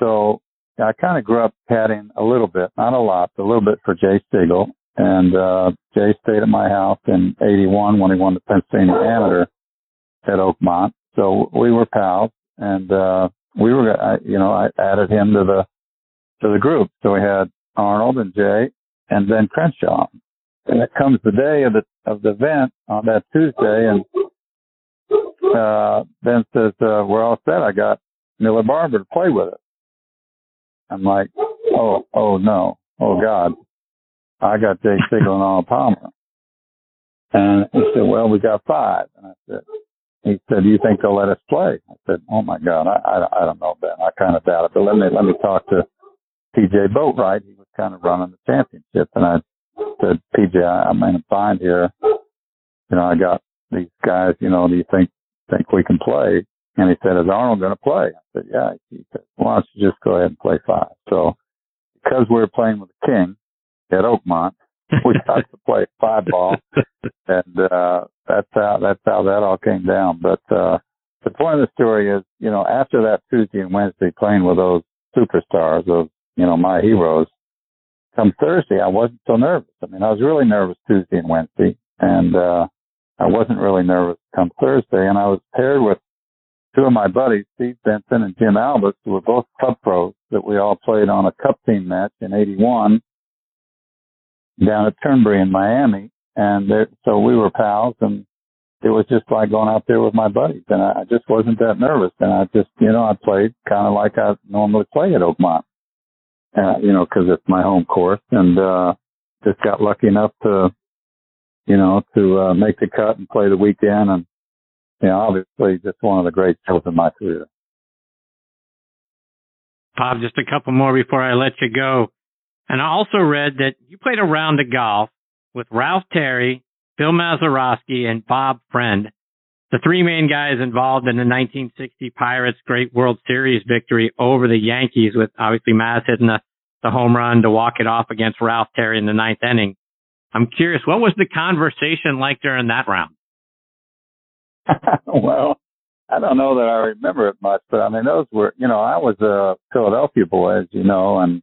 So I kind of grew up caddying a little bit, not a lot, a little bit for Jay Sigel. And, uh, Jay stayed at my house in 81 when he won the Pennsylvania Amateur at Oakmont. So we were pals and, uh, we were, I, you know, I added him to the, to the group. So we had Arnold and Jay and then Crenshaw. And it comes the day of the, of the event on that Tuesday and, uh, Ben says, uh, we're all set. I got Miller Barber to play with us. I'm like, oh, oh no, oh God, I got Jay Sigel and Arnold Palmer. And he said, well, we got five. And I said, he said, do you think they'll let us play? I said, oh my God, I, I, I don't know, Ben. I kind of doubt it, but let me, let me talk to PJ Boatwright. He was kind of running the championship. And I said, PJ, I, I'm in a bind here. You know, I got these guys, you know, do you think, think we can play? And he said, is Arnold going to play? I said, yeah. He said, why don't you just go ahead and play five? So because we were playing with the King at Oakmont, we <laughs> got to play five ball. And, uh, that's how, that's how that all came down. But, uh, the point of the story is, you know, after that Tuesday and Wednesday playing with those superstars of, you know, my heroes, come Thursday, I wasn't so nervous. I mean, I was really nervous Tuesday and Wednesday and, uh, I wasn't really nervous come Thursday and I was paired with two of my buddies, Steve Benson and Jim Albus, who were both club pros that we all played on a cup team match in 81 down at Turnberry in Miami. And so we were pals and it was just like going out there with my buddies and I just wasn't that nervous. And I just, you know, I played kind of like I normally play at Oakmont, uh, you know, cause it's my home course and, uh, just got lucky enough to, you know, to, uh, make the cut and play the weekend and, you know, obviously just one of the great shows in my career. Bob, just a couple more before I let you go. And I also read that you played a round of golf with Ralph Terry, Bill Mazeroski, and Bob Friend, the three main guys involved in the 1960 Pirates Great World Series victory over the Yankees with obviously Maz hitting the, the home run to walk it off against Ralph Terry in the ninth inning. I'm curious, what was the conversation like during that round? <laughs> well, I don't know that I remember it much, but I mean, those were, you know, I was a Philadelphia boy, as you know, and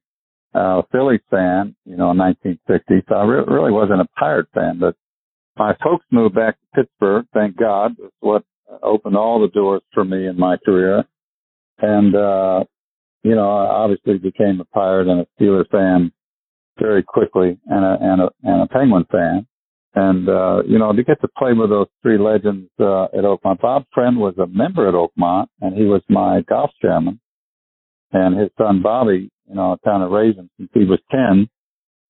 uh, Phillies fan, you know, in 1960. So I re- really wasn't a Pirate fan, but my folks moved back to Pittsburgh. Thank God. It's what opened all the doors for me in my career. And, uh, you know, I obviously became a Pirate and a Steelers fan very quickly and a, and a, and a Penguin fan. And, uh, you know, to get to play with those three legends, uh, at Oakmont, Bob Friend was a member at Oakmont and he was my golf chairman and his son Bobby, you know, kind of raised him since he was 10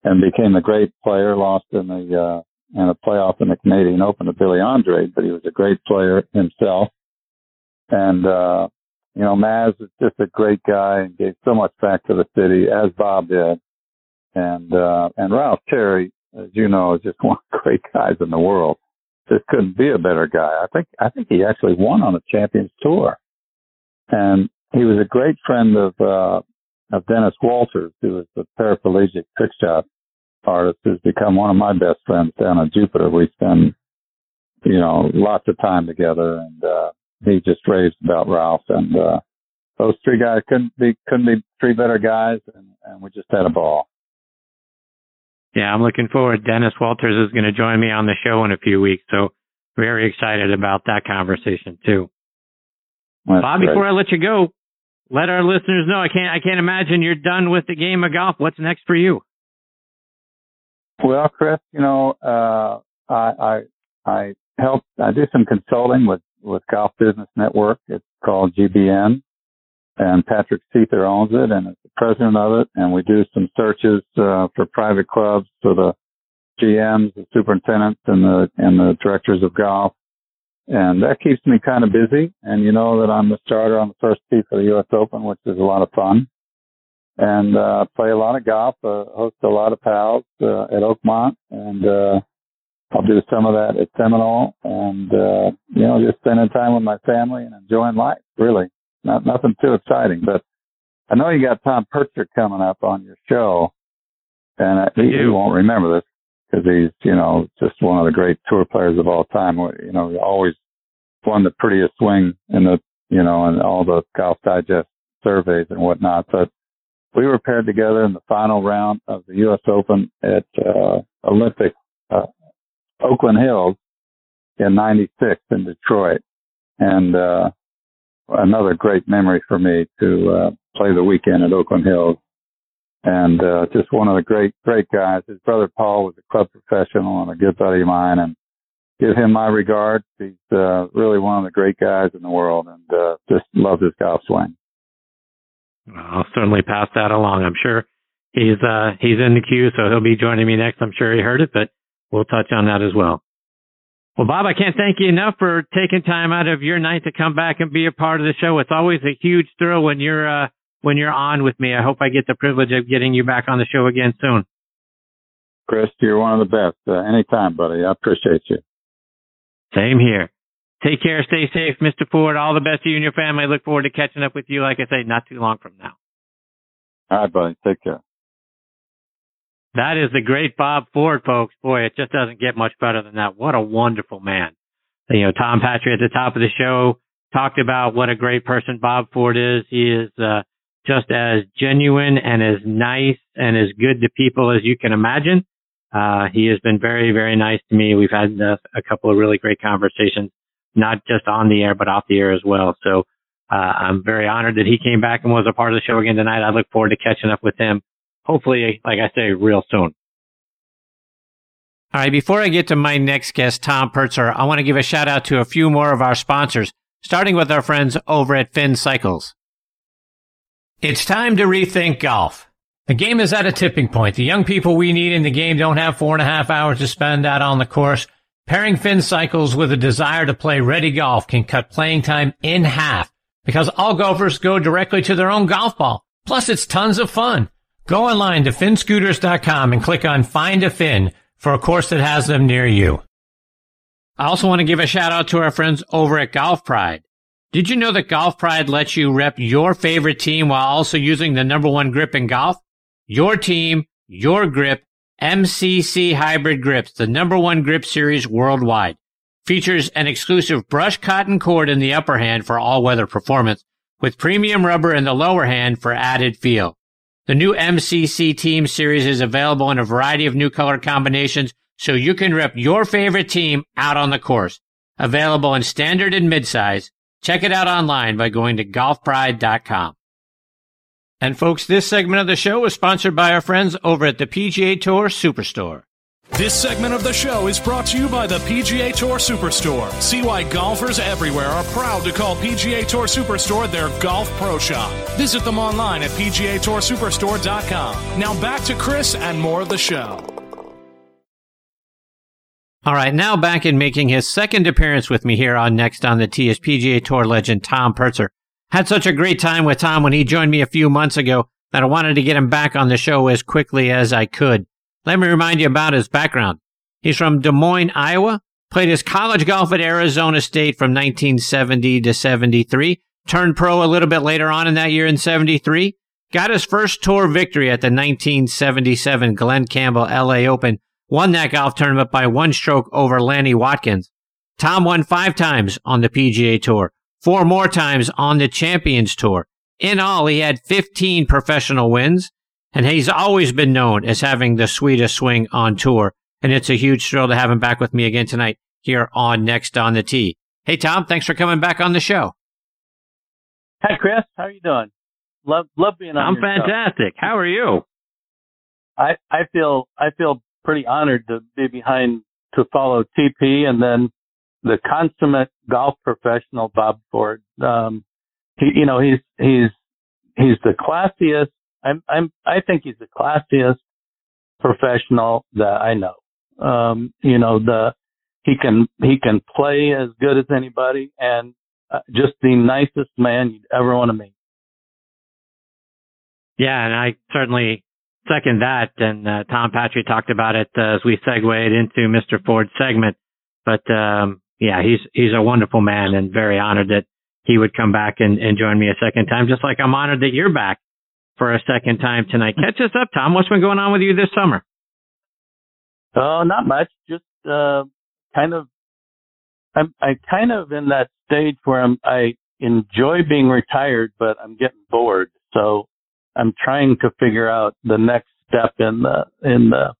and became a great player, lost in the, uh, and a playoff in the Canadian Open to Billy Andrade, but he was a great player himself. And, uh, you know, Maz is just a great guy and gave so much back to the city as Bob did. And, uh, and Ralph Terry, as you know, is just <laughs> one of the great guys in the world. Just couldn't be a better guy. I think, I think he actually won on a Champions Tour. And he was a great friend of, uh, of Dennis Walters, who was the paraplegic trick shot artist who's become one of my best friends down at Jupiter. We spend, you know, lots of time together and, uh, he just raves about Ralph and, uh, those three guys couldn't be, couldn't be three better guys and, and we just had a ball. Yeah, I'm looking forward. Dennis Walters is going to join me on the show in a few weeks. So very excited about that conversation too. That's Bob, great. before I let you go, let our listeners know I can't I can't imagine you're done with the game of golf. What's next for you? Well, Chris, you know, uh, I, I, I help, I do some consulting with, with Golf Business Network. It's called GBN and Patrick Seether owns it and the president of it. And we do some searches, uh, for private clubs for the GMs, the superintendents and the, and the directors of golf. And that keeps me kind of busy. And you know that I'm the starter on the first tee for the U.S. Open, which is a lot of fun and uh play a lot of golf, uh, host a lot of pals uh, at Oakmont, and uh I'll do some of that at Seminole, and uh you know just spending time with my family and enjoying life. Really, not nothing too exciting, but I know you got Tom Purtzer coming up on your show, and uh, he, he won't remember this because he's you know just one of the great tour players of all time. You know, he always won the prettiest swing in the you know in all the Golf Digest surveys and whatnot, but we were paired together in the final round of the U.S. Open at uh, Olympic uh, Oakland Hills in '96 in Detroit, and uh, another great memory for me to uh, play the weekend at Oakland Hills. And uh, just one of the great, great guys. His brother Paul was a club professional and a good buddy of mine, and give him my regards. He's uh, really one of the great guys in the world, and uh, just love his golf swing. I'll certainly pass that along. I'm sure he's uh he's in the queue, so he'll be joining me next. I'm sure he heard it, but we'll touch on that as well. Well, Bob, I can't thank you enough for taking time out of your night to come back and be a part of the show. It's always a huge thrill when you're uh when you're on with me. I hope I get the privilege of getting you back on the show again soon. Chris, you're one of the best. Uh, anytime, buddy. I appreciate you. Same here. Take care. Stay safe, Mr. Ford. All the best to you and your family. I look forward to catching up with you, like I say, not too long from now. All right, buddy. Take care. That is the great Bob Ford, folks. Boy, it just doesn't get much better than that. What a wonderful man. You know, Tom Patri at the top of the show talked about what a great person Bob Ford is. He is uh, just as genuine and as nice and as good to people as you can imagine. Uh, he has been very, very nice to me. We've had uh, a couple of really great conversations, not just on the air, but off the air as well. So, uh, I'm very honored that he came back and was a part of the show again tonight. I look forward to catching up with him. Hopefully, like I say, real soon. All right. Before I get to my next guest, Tom Purtzer, I want to give a shout out to a few more of our sponsors, starting with our friends over at Finn Cycles. It's time to rethink golf. The game is at a tipping point. The young people we need in the game don't have four and a half hours to spend out on the course. Pairing Finn Cycles with a desire to play ready golf can cut playing time in half because all golfers go directly to their own golf ball. Plus, it's tons of fun. Go online to finscooters.com and click on Find a Fin for a course that has them near you. I also want to give a shout out to our friends over at Golf Pride. Did you know that Golf Pride lets you rep your favorite team while also using the number one grip in golf? Your team, your grip, MCC Hybrid Grips, the number one grip series worldwide. Features an exclusive brush cotton cord in the upper hand for all weather performance, with premium rubber in the lower hand for added feel. The new MCC Team Series is available in a variety of new color combinations, so you can rep your favorite team out on the course. Available in standard and midsize. Check it out online by going to golfpride.com. And folks, this segment of the show is sponsored by our friends over at the PGA Tour Superstore. This segment of the show is brought to you by the PGA Tour Superstore. See why golfers everywhere are proud to call PGA Tour Superstore their golf pro shop. Visit them online at PGATourSuperstore.com. Now back to Chris and more of the show. All right, now back in making his second appearance with me here on Next on the Tee is PGA Tour legend Tom Purtzer. Had such a great time with Tom when he joined me a few months ago that I wanted to get him back on the show as quickly as I could. Let me remind you about his background. He's from Des Moines, Iowa, played his college golf at Arizona State from 1970 to 73, turned pro a little bit later on in that year in 73, got his first tour victory at the 1977 Glen Campbell LA Open won that golf tournament by one stroke over Lanny Wadkins. Tom won five times on the PGA Tour, four more times on the Champions Tour. In all, he had 15 professional wins, and he's always been known as having the sweetest swing on tour. And it's a huge thrill to have him back with me again tonight here on Next on the Tee. Hey, Tom, thanks for coming back on the show. Hi, Chris. How are you doing? Love love being on. I'm fantastic. Show. How are you? I I feel I feel pretty honored to be behind to follow TP and then the consummate golf professional Bob Ford. Um, he, you know, he's he's he's the classiest. I'm I'm I think he's the classiest professional that I know. Um, you know, the he can he can play as good as anybody and uh, just the nicest man you'd ever want to meet. Yeah, and I certainly second that. And uh, Tom Patri talked about it uh, as we segued into Mr. Ford's segment. But um, yeah, he's he's a wonderful man and very honored that he would come back and, and join me a second time. Just like I'm honored that you're back for a second time tonight. Catch us up, Tom. What's been going on with you this summer? Oh, not much. Just uh, kind of. I'm I kind of in that stage where I'm I enjoy being retired, but I'm getting bored. So I'm trying to figure out the next step in the in the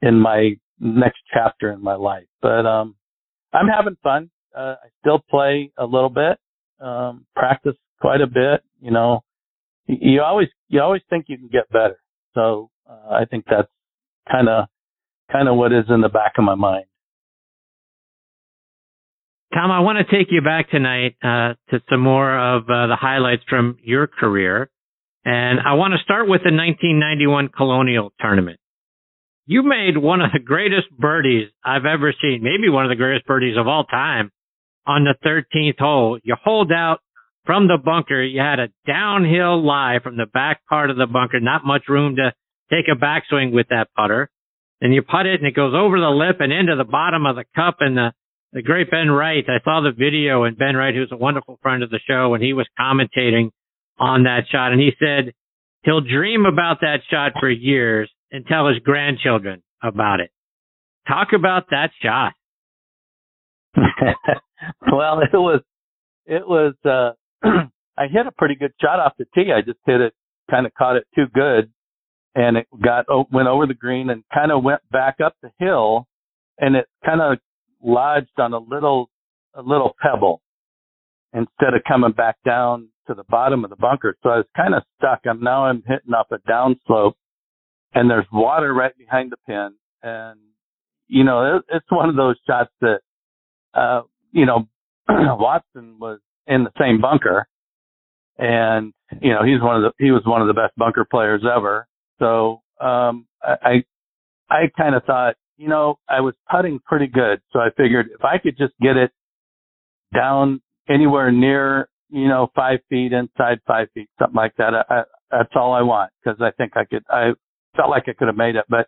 in my next chapter in my life. But um I'm having fun. Uh, I still play a little bit, um, practice quite a bit. You know, you always you always think you can get better. So uh, I think that's kind of kind of what is in the back of my mind. Tom, I want to take you back tonight uh, to some more of uh, the highlights from your career. And I want to start with the 1991 Colonial Tournament. You made one of the greatest birdies I've ever seen, maybe one of the greatest birdies of all time on the 13th hole. You hold out from the bunker. You had a downhill lie from the back part of the bunker, not much room to take a backswing with that putter. And you put it and it goes over the lip and into the bottom of the cup and the, the great Ben Wright. I saw the video and Ben Wright, who's a wonderful friend of the show, and he was commentating on that shot. And he said he'll dream about that shot for years and tell his grandchildren about it. Talk about that shot. <laughs> well, it was, it was, uh, <clears throat> I hit a pretty good shot off the tee. I just hit it, kind of caught it too good and it got, went over the green and kind of went back up the hill and it kind of lodged on a little, a little pebble instead of coming back down to the bottom of the bunker. So I was kind of stuck. I'm now I'm hitting up a downslope and there's water right behind the pin. And, you know, it, it's one of those shots that, uh, you know, <clears throat> Watson was in the same bunker and, you know, he's one of the, he was one of the best bunker players ever. So, um, I, I kind of thought, you know, I was putting pretty good. So I figured if I could just get it down anywhere near you know, five feet inside five feet, something like that. I, I, that's all I want because I think I could, I felt like I could have made it, but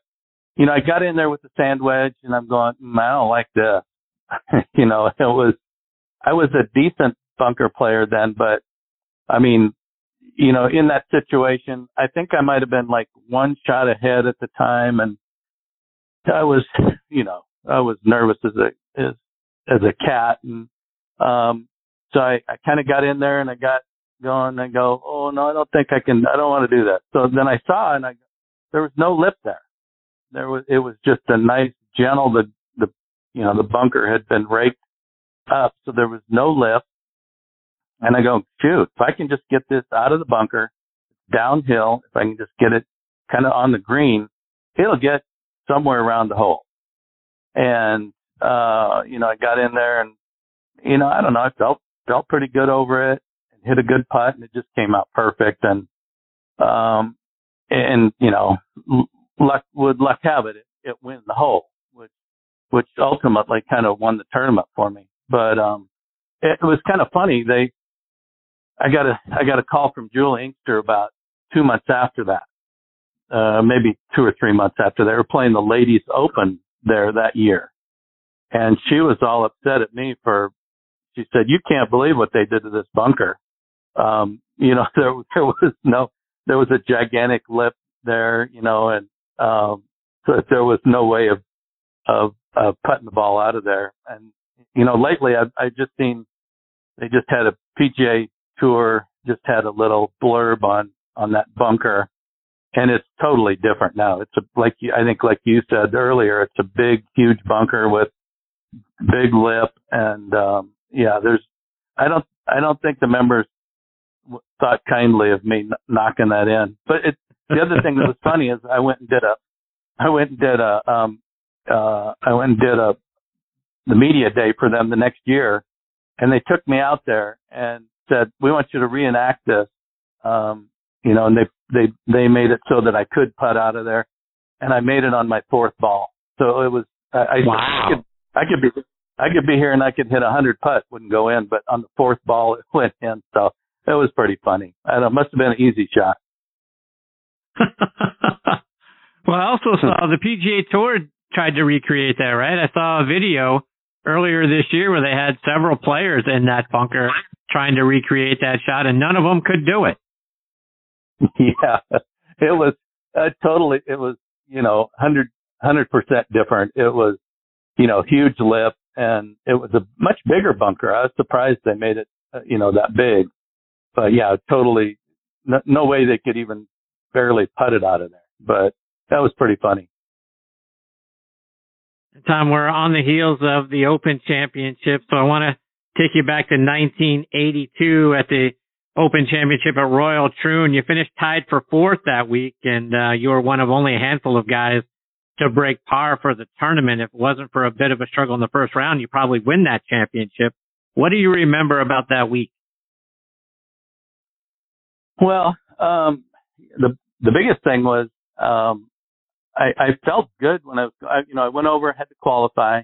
you know, I got in there with the sand wedge and I'm going, mm, I don't like this. <laughs> you know, it was, I was a decent bunker player then, but I mean, you know, in that situation, I think I might have been like one shot ahead at the time and I was, <laughs> you know, I was nervous as a, as, as a cat and, um, so I, I kind of got in there and I got going and go, oh no, I don't think I can, I don't want to do that. So then I saw and I, there was no lip there. There was, it was just a nice, gentle, the, the, you know, the bunker had been raked up. So there was no lip. And I go, shoot, if I can just get this out of the bunker downhill, if I can just get it kind of on the green, it'll get somewhere around the hole. And, uh, you know, I got in there and, you know, I don't know, I felt felt pretty good over it and hit a good putt and it just came out perfect. And, um, and, you know, luck would luck have it, it, it went in the hole, which which ultimately kind of won the tournament for me. But um, it was kind of funny. They, I got a I got a call from Juli Inkster about two months after that, uh, maybe two or three months after they were playing the Ladies Open there that year, and she was all upset at me for. She said, "You can't believe what they did to this bunker." Um, you know, <laughs> there there was no there was a gigantic lip there, you know, and um, so there was no way of of uh, putting the ball out of there. And you know, lately I've I just seen they just had a PGA Tour just had a little blurb on on that bunker, and it's totally different now. It's a like I think like you said earlier, it's a big, huge bunker with big lip, and um, yeah, there's I don't I don't think the members thought kindly of me knocking that in. But it, the other thing that was funny is I went and did a I went and did a um uh I went and did a the media day for them the next year and they took me out there and said, We want you to reenact this um you know, and they they they made it so that I could putt out of there and I made it on my fourth ball. So it was I, I, wow. I could I could be I could be here and I could hit a hundred putt, wouldn't go in, but on the fourth ball <laughs> it went in. So it was pretty funny. I don't know, it must have been an easy shot. <laughs> well, I also saw the PGA Tour tried to recreate that, right? I saw a video earlier this year where they had several players in that bunker trying to recreate that shot, and none of them could do it. <laughs> Yeah, it was uh, totally. It was you know hundred hundred percent different. It was you know huge lip, and it was a much bigger bunker. I was surprised they made it uh, you know that big, but yeah, totally. No, no way they could even barely put it out of there. But that was pretty funny. Tom, we're on the heels of the Open Championship, so I want to take you back to 1982 at the Open Championship at Royal Troon. You finished tied for fourth that week, and uh, you were one of only a handful of guys to break par for the tournament. If it wasn't for a bit of a struggle in the first round, you probably win that championship. What do you remember about that week? Well, um, the the biggest thing was um, I, I felt good when I, I, you know, I went over, had to qualify,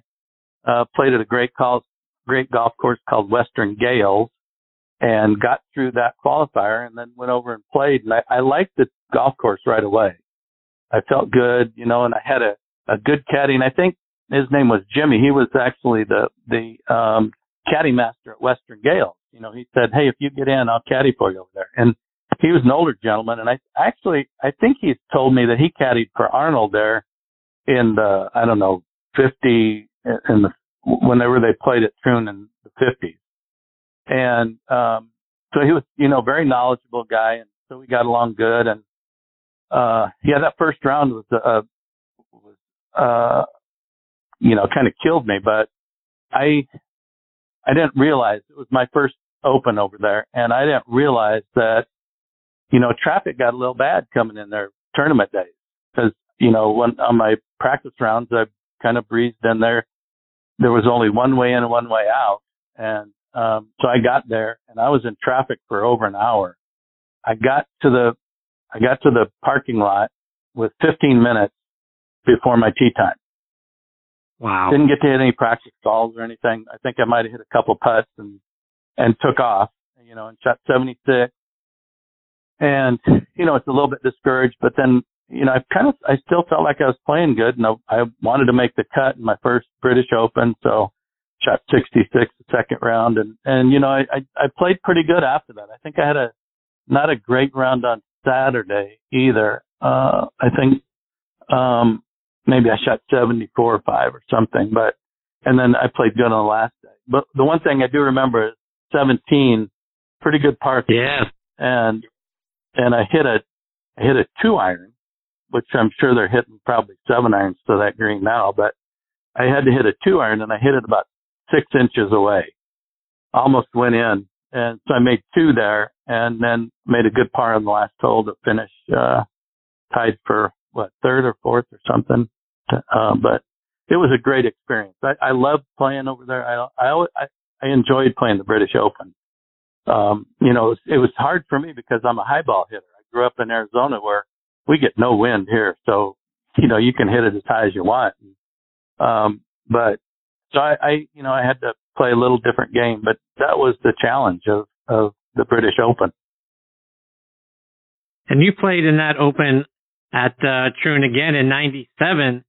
uh, played at a great call, great golf course called Western Gailes, and got through that qualifier, and then went over and played. And I, I liked the golf course right away. I felt good, you know, and I had a a good caddy, and I think his name was Jimmy. He was actually the the um, caddy master at Western Gailes. You know, he said, "Hey, if you get in, I'll caddy for you over there." And he was an older gentleman, and I actually I think he's told me that he caddied for Arnold there in the I don't know fifty in the whenever they played at Troon in the fifties, and um, so he was you know very knowledgeable guy, and so we got along good, and uh, yeah, that first round was uh, was uh, you know kind of killed me, but I I didn't realize it was my first open over there, and I didn't realize that you know, traffic got a little bad coming in there tournament days. Because, you know, when on my practice rounds, I kind of breezed in there. There was only one way in and one way out. And, um, so I got there and I was in traffic for over an hour. I got to the, I got to the parking lot with 15 minutes before my tee time. Wow. Didn't get to hit any practice balls or anything. I think I might have hit a couple putts and, and took off, you know, and shot 76 and you know it's a little bit discouraged. But then you know I kind of I still felt like I was playing good, and I, I wanted to make the cut in my first British Open, so shot 66 the second round, and and you know I, I I played pretty good after that. I think I had a not a great round on Saturday either. Uh, I think um, maybe I shot 74 or five or something, but and then I played good on the last day. But the one thing I do remember is 17, pretty good par. Yeah. And and I hit a I hit a two iron, which I'm sure they're hitting probably seven irons to that green now, but I had to hit a two iron and I hit it about six inches away. Almost went in. And so I made two there and then made a good par on the last hole to finish, uh, tied for what, third or fourth or something. Uh, but it was a great experience. I, I loved playing over there. I, I, I, I enjoyed playing the British Open um, you know, it was, it was hard for me because I'm a high ball hitter. I grew up in Arizona where we get no wind here. So, you know, you can hit it as high as you want. Um, but so I, I, you know, I had to play a little different game, but that was the challenge of, of the British Open. And you played in that Open at uh, Troon again in '97.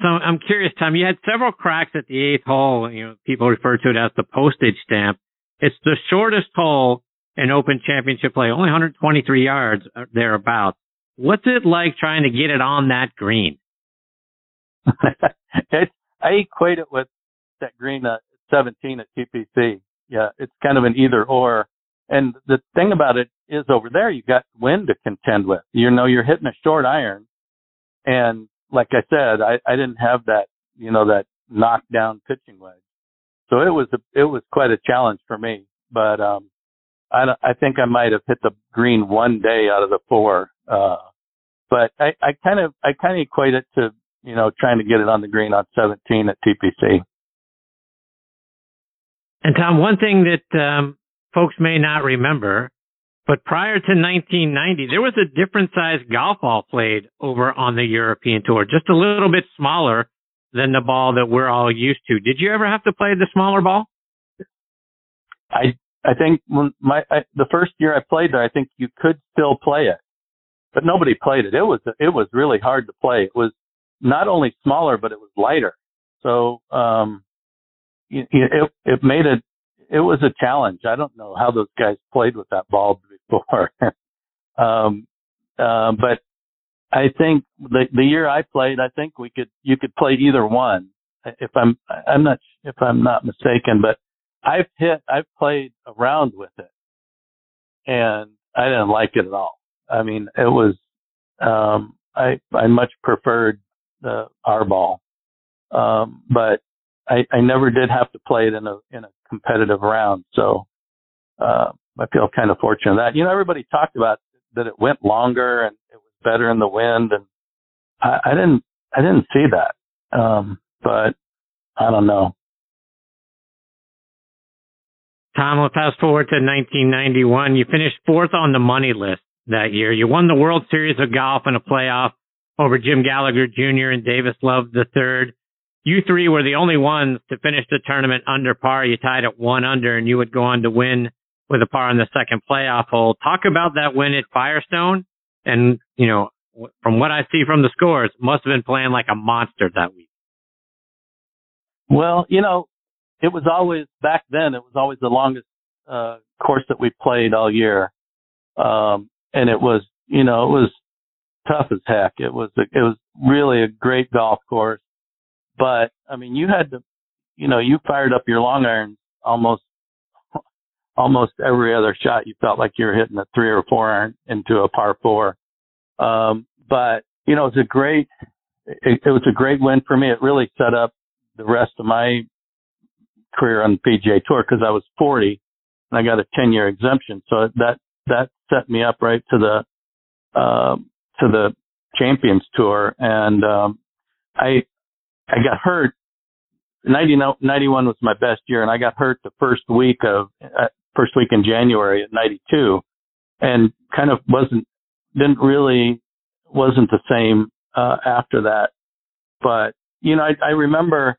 So I'm curious, Tom. You had several cracks at the eighth hole. You know, people refer to it as the postage stamp. It's the shortest hole in Open Championship play, only 123 yards uh, thereabouts. What's it like trying to get it on that green? <laughs> it's, I equate it with that green at 17 at TPC. Yeah, it's kind of an either or. And the thing about it is over there, you got wind to contend with. You know, you're hitting a short iron. And like I said, I, I didn't have that, you know, that knockdown pitching wedge. So it was, a, it was quite a challenge for me, but, um, I, I think I might have hit the green one day out of the four. Uh, but I, I kind of, I kind of equate it to, you know, trying to get it on the green on 17 at TPC. And Tom, one thing that um, folks may not remember, but prior to 1990, there was a different size golf ball played over on the European tour, just a little bit smaller than the ball that we're all used to. Did you ever have to play the smaller ball? I I think when my I, the first year I played there, I think you could still play it, but nobody played it. It was it was really hard to play. It was not only smaller, but it was lighter. So um, it it made it it was a challenge. I don't know how those guys played with that ball <laughs> before. um, uh, but I think the the year I played, I think we could you could play either one. If I'm I'm not if I'm not mistaken, but I've hit I've played around with it, and I didn't like it at all. I mean, it was um, I I much preferred the R ball, um, but I, I never did have to play it in a in a competitive round. So uh, I feel kind of fortunate that you know everybody talked about that it went longer and it was better in the wind, and I, I didn't I didn't see that. Um, but I don't know. Tom, we'll fast forward to 1991. You finished fourth on the money list that year. You won the World Series of Golf in a playoff over Jim Gallagher Jr. and Davis Love III you three were the only ones to finish the tournament under par. You tied at one under and you would go on to win with a par on the second playoff hole. Talk about that win at Firestone. And, you know, from what I see from the scores, must have been playing like a monster that week. Well, you know, it was always back then, it was always the longest, uh, course that we played all year. Um, and it was, you know, it was tough as heck. It was, a, it was really a great golf course. But I mean, you had to, you know, you fired up your long irons almost, <laughs> almost every other shot. You felt like you were hitting a three or four iron into a par four. Um, but you know, it's a great, it, it was a great win for me. It really set up the rest of my career on the PGA Tour because I was 40 and I got a 10 year exemption. So that that set me up right to the um, to the Champions Tour, and um, I I got hurt. 90, 91 was my best year, and I got hurt the first week of uh, first week in January at 92, and kind of wasn't didn't really wasn't the same uh, after that. But you know, I, I remember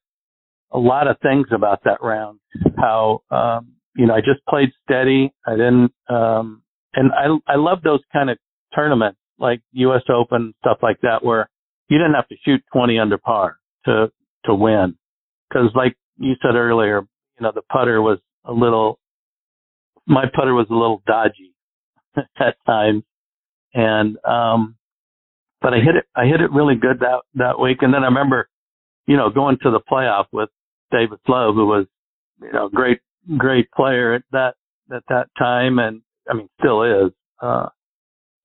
a lot of things about that round. How um, you know, I just played steady. I didn't, um, and I I love those kind of tournaments like U.S. Open stuff like that where you didn't have to shoot 20 under par to to win. Because like you said earlier, you know the putter was a little, my putter was a little dodgy <laughs> at times, and um, but I hit it I hit it really good that that week. And then I remember, you know, going to the playoff with David Love, who was you know great great player at that at that time, and I mean still is. Uh,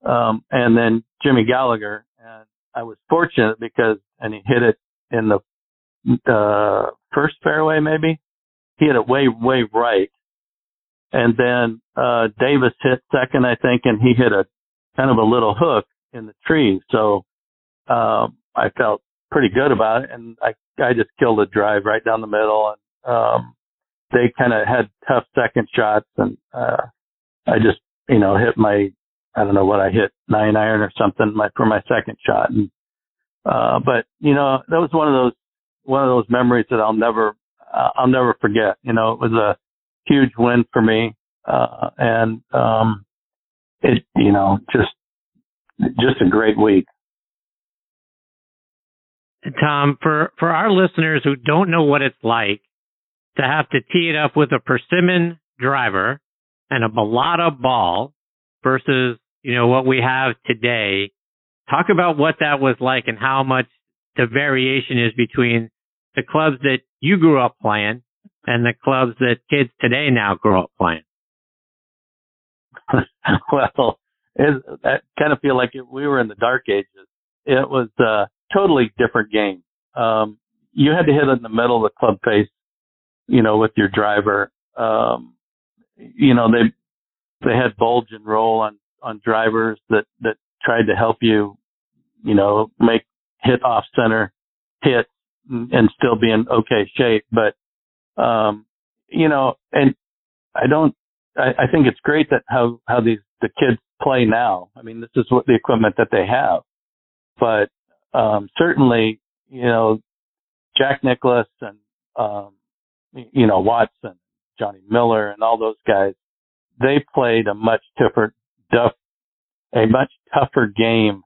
um, and then Jimmy Gallagher, and I was fortunate because and he hit it in the uh, first fairway, maybe. He hit it way, way right. And then uh, Davis hit second, I think, and he hit a kind of a little hook in the tree. So um, I felt pretty good about it, and I I just killed a drive right down the middle, and um, they kind of had tough second shots, and uh, I just you know hit my I don't know what I hit nine iron or something my for my second shot, and uh, but you know, that was one of those one of those memories that I'll never uh, I'll never forget. You know, it was a huge win for me, uh, and um, it you know just just a great week. Tom, for for our listeners who don't know what it's like to have to tee it up with a persimmon driver and a balata ball versus you know what we have today. Talk about what that was like and how much the variation is between the clubs that you grew up playing and the clubs that kids today now grow up playing? <laughs> well, it, I kind of feel like we were in the dark ages. It was a totally different game. Um, you had to hit in the middle of the club face, you know, with your driver. Um, you know, they they had bulge and roll on on drivers that that tried to help you, you know, make hit off center hit and still be in okay shape. But, um, you know, and I don't, I, I think it's great that how, how these, the kids play now. I mean, this is what the equipment that they have, but, um, certainly, you know, Jack Nicklaus and, um, you know, Watson, Johnny Miller and all those guys, they played a much tougher, tough, a much tougher game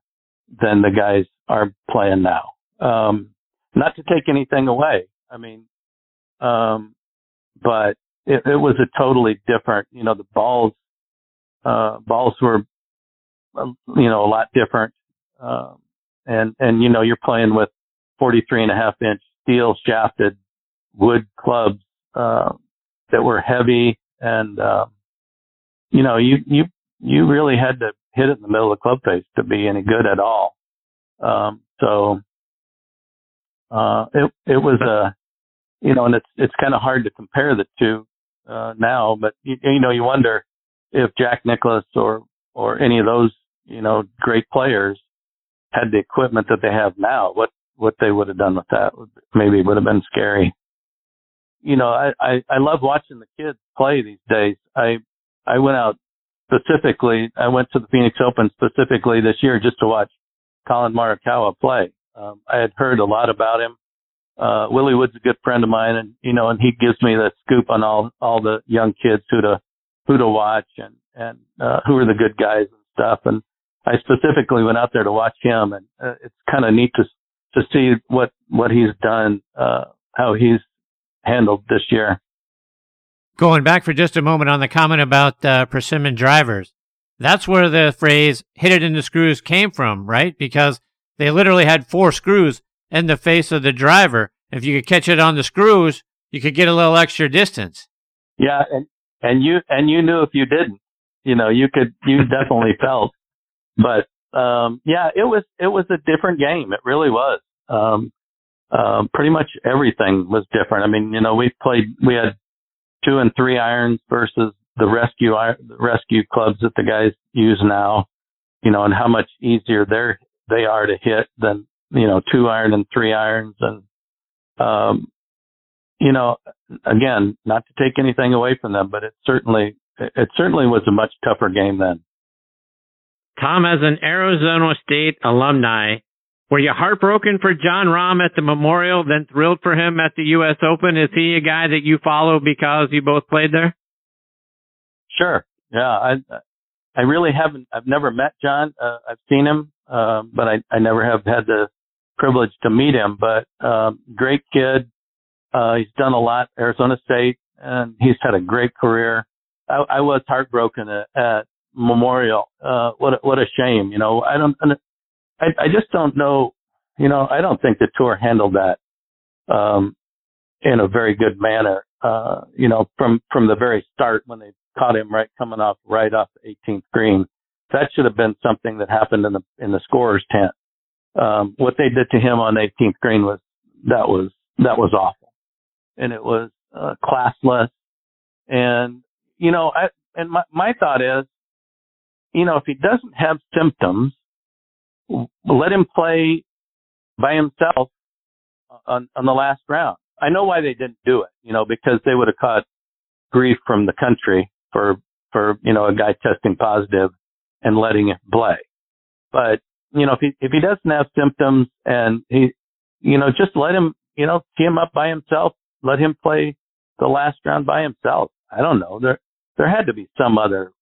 than the guys are playing now. Um, not to take anything away. I mean, um, but it, it was a totally different, you know, the balls, uh, balls were, um, you know, a lot different. Um, and, and, you know, you're playing with 43 and a half inch steel shafted wood clubs, uh, that were heavy and, uh, you know, you, you, you really had to hit it in the middle of the club face to be any good at all. Um, so, uh, it, it was a, you know, and it's, it's kind of hard to compare the two, uh, now, but you, you know, you wonder if Jack Nicklaus or, or any of those, you know, great players had the equipment that they have now, what, what they would have done with that maybe would have been scary. You know, I, I, I love watching the kids play these days. I, I went out specifically, I went to the Phoenix Open specifically this year just to watch Collin Morikawa play. Um, I had heard a lot about him. Uh, Willie Wood's a good friend of mine, and you know, and he gives me the scoop on all all the young kids who to who to watch and and uh, who are the good guys and stuff. And I specifically went out there to watch him, and uh, it's kind of neat to to see what what he's done, uh, how he's handled this year. Going back for just a moment on the comment about uh, persimmon drivers, that's where the phrase "hit it in the screws" came from, right? Because they literally had four screws in the face of the driver. If you could catch it on the screws, you could get a little extra distance. Yeah, and and you and you knew if you didn't, you know, you could you definitely <laughs> felt. But um yeah, it was it was a different game. It really was. Um um pretty much everything was different. I mean, you know, we played we had two and three irons versus the rescue the rescue clubs that the guys use now, you know, and how much easier they're they are to hit than you know two iron and three irons and um you know again not to take anything away from them but it certainly it certainly was a much tougher game then tom as an arizona state alumni were you heartbroken for Jon Rahm at the memorial then thrilled for him at the us open is he a guy that you follow because you both played there sure yeah i i really haven't i've never met John. uh, i've seen him um, but I, I never have had the privilege to meet him. But um, great kid. Uh, he's done a lot Arizona State, and he's had a great career. I, I was heartbroken at, at Memorial. Uh, what what a shame. You know, I don't. I, I just don't know. You know, I don't think the tour handled that um, in a very good manner. Uh, you know, from from the very start when they caught him right coming off right off the 18th green that should have been something that happened in the in the scorer's tent. Um, what they did to him on 18th green was that was that was awful, and it was uh, classless. And you know, I and my my thought is, you know, if he doesn't have symptoms, let him play by himself on on the last round. I know why they didn't do it, you know, because they would have caught grief from the country for for you know a guy testing positive and letting it play. But, you know, if he, if he doesn't have symptoms and he, you know, just let him, you know, tee him up by himself, let him play the last round by himself. I don't know. There there had to be some other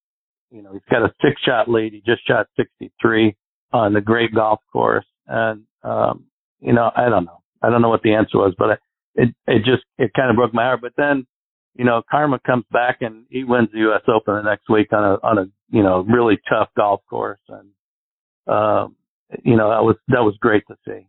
you know, he's got a six shot lead. He just shot 63 on the great golf course. And, um, you know, I don't know. I don't know what the answer was, but it, it just, it kind of broke my heart. But then, you know, Karma comes back and he wins the U.S. Open the next week on a, on a, you know, really tough golf course. And, um, you know, that was, that was great to see.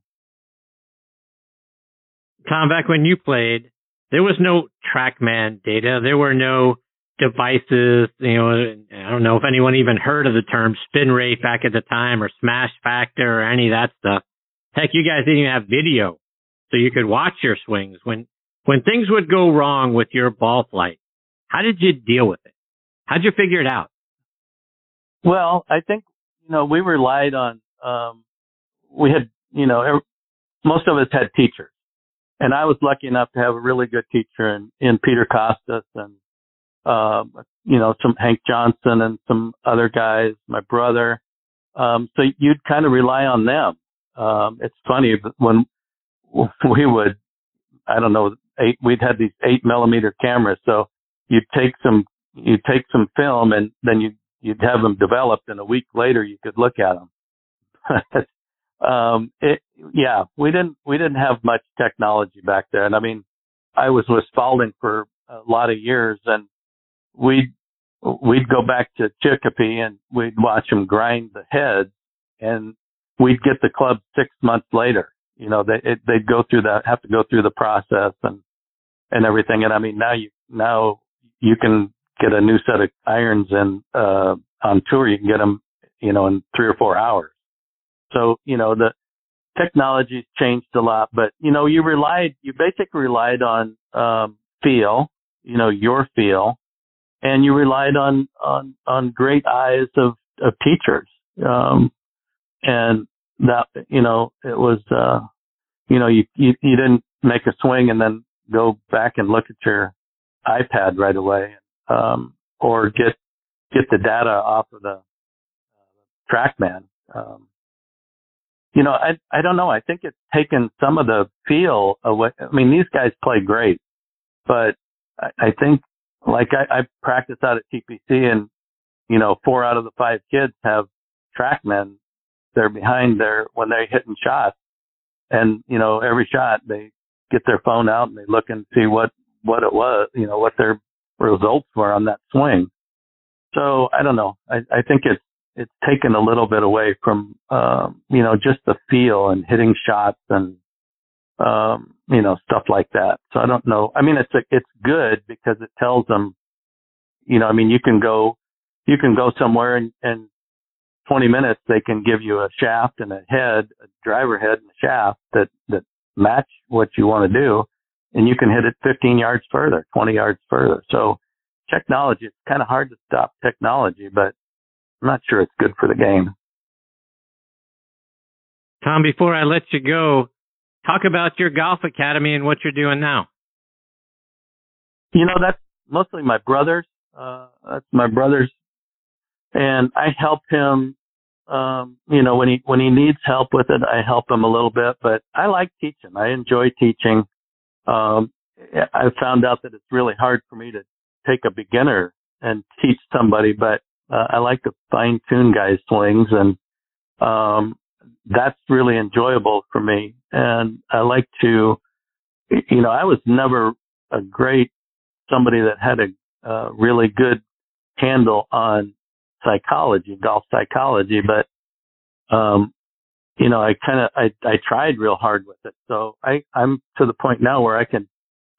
Tom, back when you played, there was no TrackMan data. There were no devices. You know, I don't know if anyone even heard of the term spin rate back at the time or smash factor or any of that stuff. Heck, you guys didn't even have video, so you could watch your swings. When when things would go wrong with your ball flight, how did you deal with it? How'd you figure it out? Well, I think you know we relied on. Um, we had you know every, most of us had teachers, and I was lucky enough to have a really good teacher in in Peter Kostis and um, you know, some Hank Johnson and some other guys, my brother. Um, so you'd kind of rely on them. Um, it's funny when <laughs> we would, I don't know, eight, we'd had these eight millimeter cameras. So you'd take some, you'd take some film and then you'd, you'd have them developed and a week later you could look at them. <laughs> um, it, yeah, we didn't, we didn't have much technology back then. I mean, I was with Spalding for a lot of years and we'd we'd go back to Chicopee and we'd watch them grind the heads, and we'd get the club six months later. You know, they it, they'd go through that, have to go through the process and and everything. And I mean, now you now you can get a new set of irons and uh, on tour you can get them, you know, in three or four hours. So you know the technology's changed a lot, but you know you relied you basically relied on um, feel, you know, your feel, and you relied on on on great eyes of of teachers. Um and that you know it was uh you know you, you you didn't make a swing and then go back and look at your iPad right away um or get get the data off of the uh, trackman. Um you know i i don't know. I think it's taken some of the feel away. I mean these guys play great but I, I think like I, I practice out at TPC and, you know, four out of the five kids have trackmen. They're behind their, when they're hitting shots and, you know, every shot they get their phone out and they look and see what, what it was, you know, what their results were on that swing. So I don't know. I, I think it's, it's taken a little bit away from, um, you know, just the feel and hitting shots and, um, you know, stuff like that. So I don't know. I mean, it's a, it's good because it tells them, you know, I mean, you can go, you can go somewhere and, and 20 minutes they can give you a shaft and a head, a driver head and a shaft that, that match what you want to do. And you can hit it 15 yards further, 20 yards further. So technology, it's kind of hard to stop technology, but I'm not sure it's good for the game. Tom, before I let you go, Talk about your golf academy and what you're doing now. You know, that's mostly my brother's. Uh, that's my brother's, and I help him. Um, you know, when he when he needs help with it, I help him a little bit. But I like teaching. I enjoy teaching. Um, I found out that it's really hard for me to take a beginner and teach somebody, but uh, I like to fine tune guys' swings, and um, that's really enjoyable for me. And I like to, you know, I was never a great somebody that had a uh, really good handle on psychology, golf psychology, but, um, you know, I kind of, I, I tried real hard with it. So I, I'm to the point now where I can,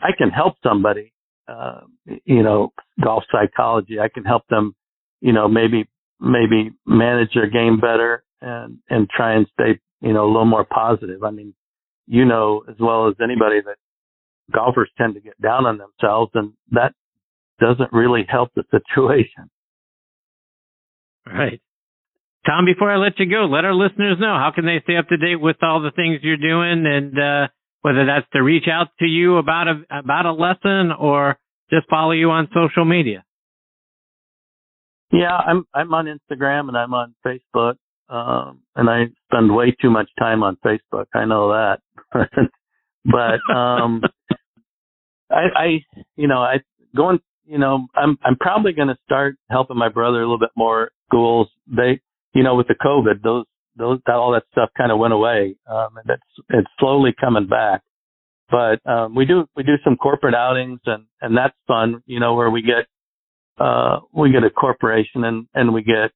I can help somebody, uh, you know, golf psychology. I can help them, you know, maybe, maybe manage their game better and and try and stay you know a little more positive. I mean, you know as well as anybody that golfers tend to get down on themselves, and that doesn't really help the <laughs> situation. Right. Tom, before I let you go, let our listeners know how can they stay up to date with all the things you're doing, and uh, whether that's to reach out to you about a about a lesson or just follow you on social media. Yeah, I'm I'm on Instagram and I'm on Facebook. Um, and I spend way too much time on Facebook. I know that. <laughs> But um, I, I, you know, I going, you know, I'm I'm probably going to start helping my brother a little bit more. Schools, they, you know, with the COVID, those those that, all that stuff kind of went away, um, and it's it's slowly coming back. But um, we do we do some corporate outings, and and that's fun, you know, where we get uh, we get a corporation and and we get,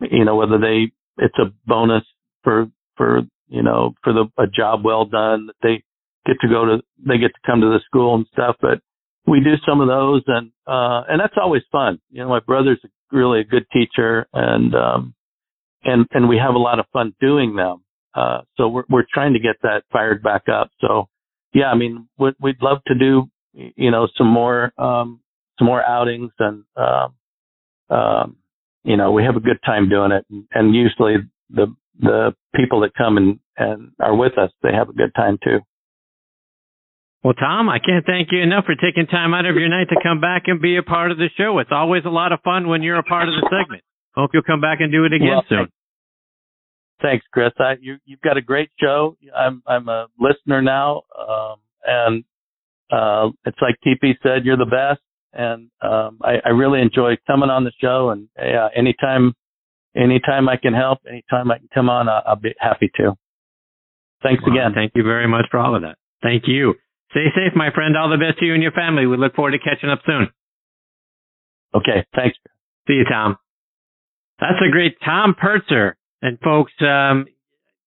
you know, whether they it's a bonus for for you know for the a job well done that they get to go to they get to come to the school and stuff, but we do some of those and uh and that's always fun. You know, my brother's really a good teacher and um and and we have a lot of fun doing them. Uh so we're we're trying to get that fired back up. So yeah, I mean we'd we'd love to do you know some more um some more outings and um um you know, we have a good time doing it and, usually the the people that come and, and are with us, they have a good time too. Well, Tom, I can't thank you enough for taking time out of your night to come back and be a part of the show. It's always a lot of fun when you're a part of the segment. Hope you'll come back and do it again well, soon. Thanks, Chris. I, you, you've got a great show. I'm, I'm a listener now. Um, and, uh, it's like TP said, you're the best. And, um, I, I really enjoy coming on the show and, yeah, anytime, anytime I can help, anytime I can come on, I'll, I'll be happy to. Thanks well, again. Thank you very much for all of that. Thank you. Stay safe, my friend. All the best to you and your family. We look forward to catching up soon. Okay. Thanks. See you, Tom. That's a great Tom Purtzer. And folks, um,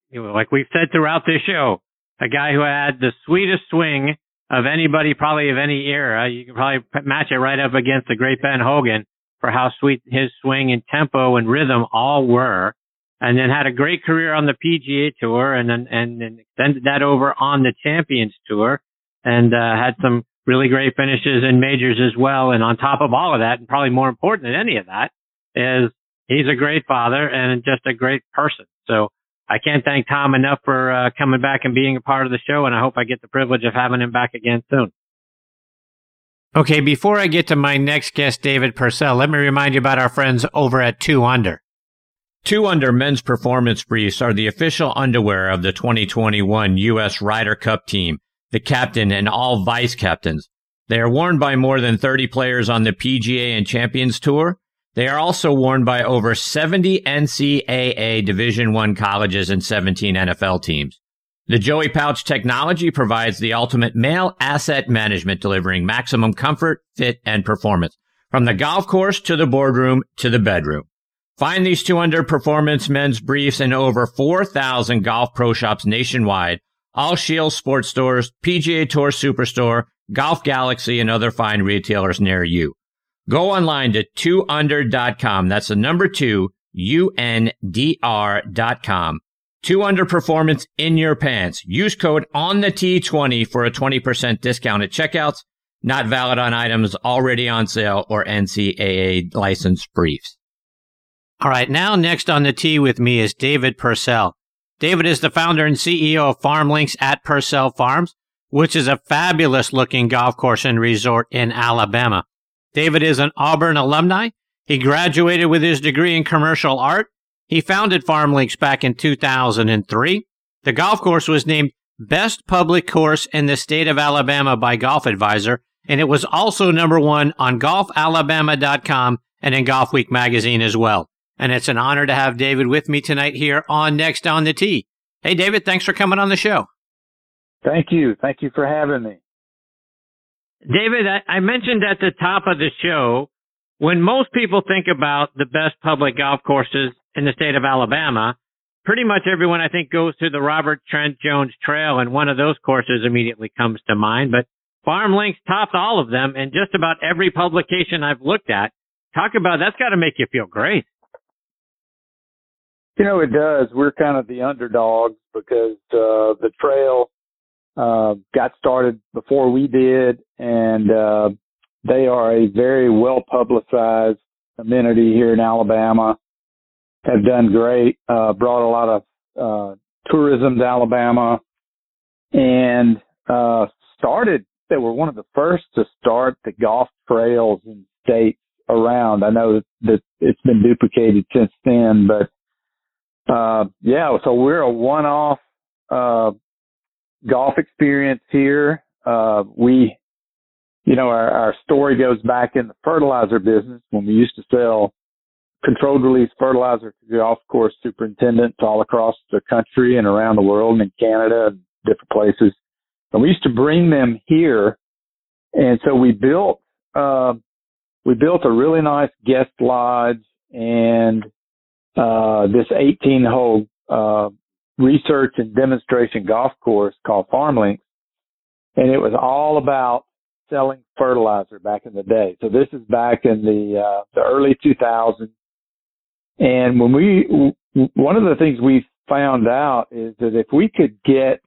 you know, like we've said throughout this show, a guy who had the sweetest swing of anybody, probably of any era. You can probably match it right up against the great Ben Hogan for how sweet his swing and tempo and rhythm all were. And then had a great career on the PGA tour and then, and, then extended that over on the Champions tour and uh, had some really great finishes in majors as well. And on top of all of that, and probably more important than any of that, is he's a great father and just a great person. So I can't thank Tom enough for uh, coming back and being a part of the show. And I hope I get the privilege of having him back again soon. Okay, before I get to my next guest, David Pursell, let me remind you about our friends over at 2 Under. 2 Under men's performance briefs are the official underwear of the 2021 U.S. Ryder Cup team the captain, and all vice captains. They are worn by more than 30 players on the PGA and Champions Tour. They are also worn by over 70 NCAA Division 1 colleges and 17 NFL teams. The Joey Pouch technology provides the ultimate male asset management delivering maximum comfort, fit, and performance from the golf course to the boardroom to the bedroom. Find these 200 performance men's briefs in over 4,000 golf pro shops nationwide all Scheels sports stores, PGA Tour Superstore, Golf Galaxy, and other fine retailers near you. Go online to 2under.com. That's the number two, U-N-D-R.com. 2 under performance in your pants. Use code on the T20 for a 20% discount at checkouts. Not valid on items already on sale or NCAA licensed briefs. All right. Now next on the tee with me is David Pursell. David is the founder and CEO of FarmLinks at Pursell Farms, which is a fabulous looking golf course and resort in Alabama. David is an Auburn alumni. He graduated with his degree in commercial art. He founded FarmLinks back in 2003. The golf course was named Best Public Course in the state of Alabama by Golf Advisor, and it was also number one on golfalabama.com and in Golf Week magazine as well. And it's an honor to have David with me tonight here on Next on the Tee. Hey, David, thanks for coming on the show. Thank you. Thank you for having me. David, I, I mentioned at the top of the show when most people think about the best public golf courses in the state of Alabama, pretty much everyone I think goes to the Robert Trent Jones Trail, and one of those courses immediately comes to mind. But FarmLinks topped all of them, and just about every publication I've looked at. Talk about that's got to make you feel great. You know, it does. We're kind of the underdogs because uh, the trail uh, got started before we did, and uh, they are a very well publicized amenity here in Alabama. Have done great. Uh, brought a lot of uh, tourism to Alabama, and uh, started. They were one of the first to start the golf trails in states around. I know that it's been duplicated since then, but uh, yeah, so we're a one-off uh, golf experience here. Uh, we, you know, our, our story goes back in the fertilizer business when we used to sell controlled release fertilizer to golf course superintendents all across the country and around the world and in Canada and different places. And we used to bring them here. And so we built, uh, we built a really nice guest lodge and, uh, this 18 hole, uh, research and demonstration golf course called FarmLinks. And it was all about selling fertilizer back in the day. So this is back in the, uh, the early 2000s. And when we, one of the things we found out is that if we could get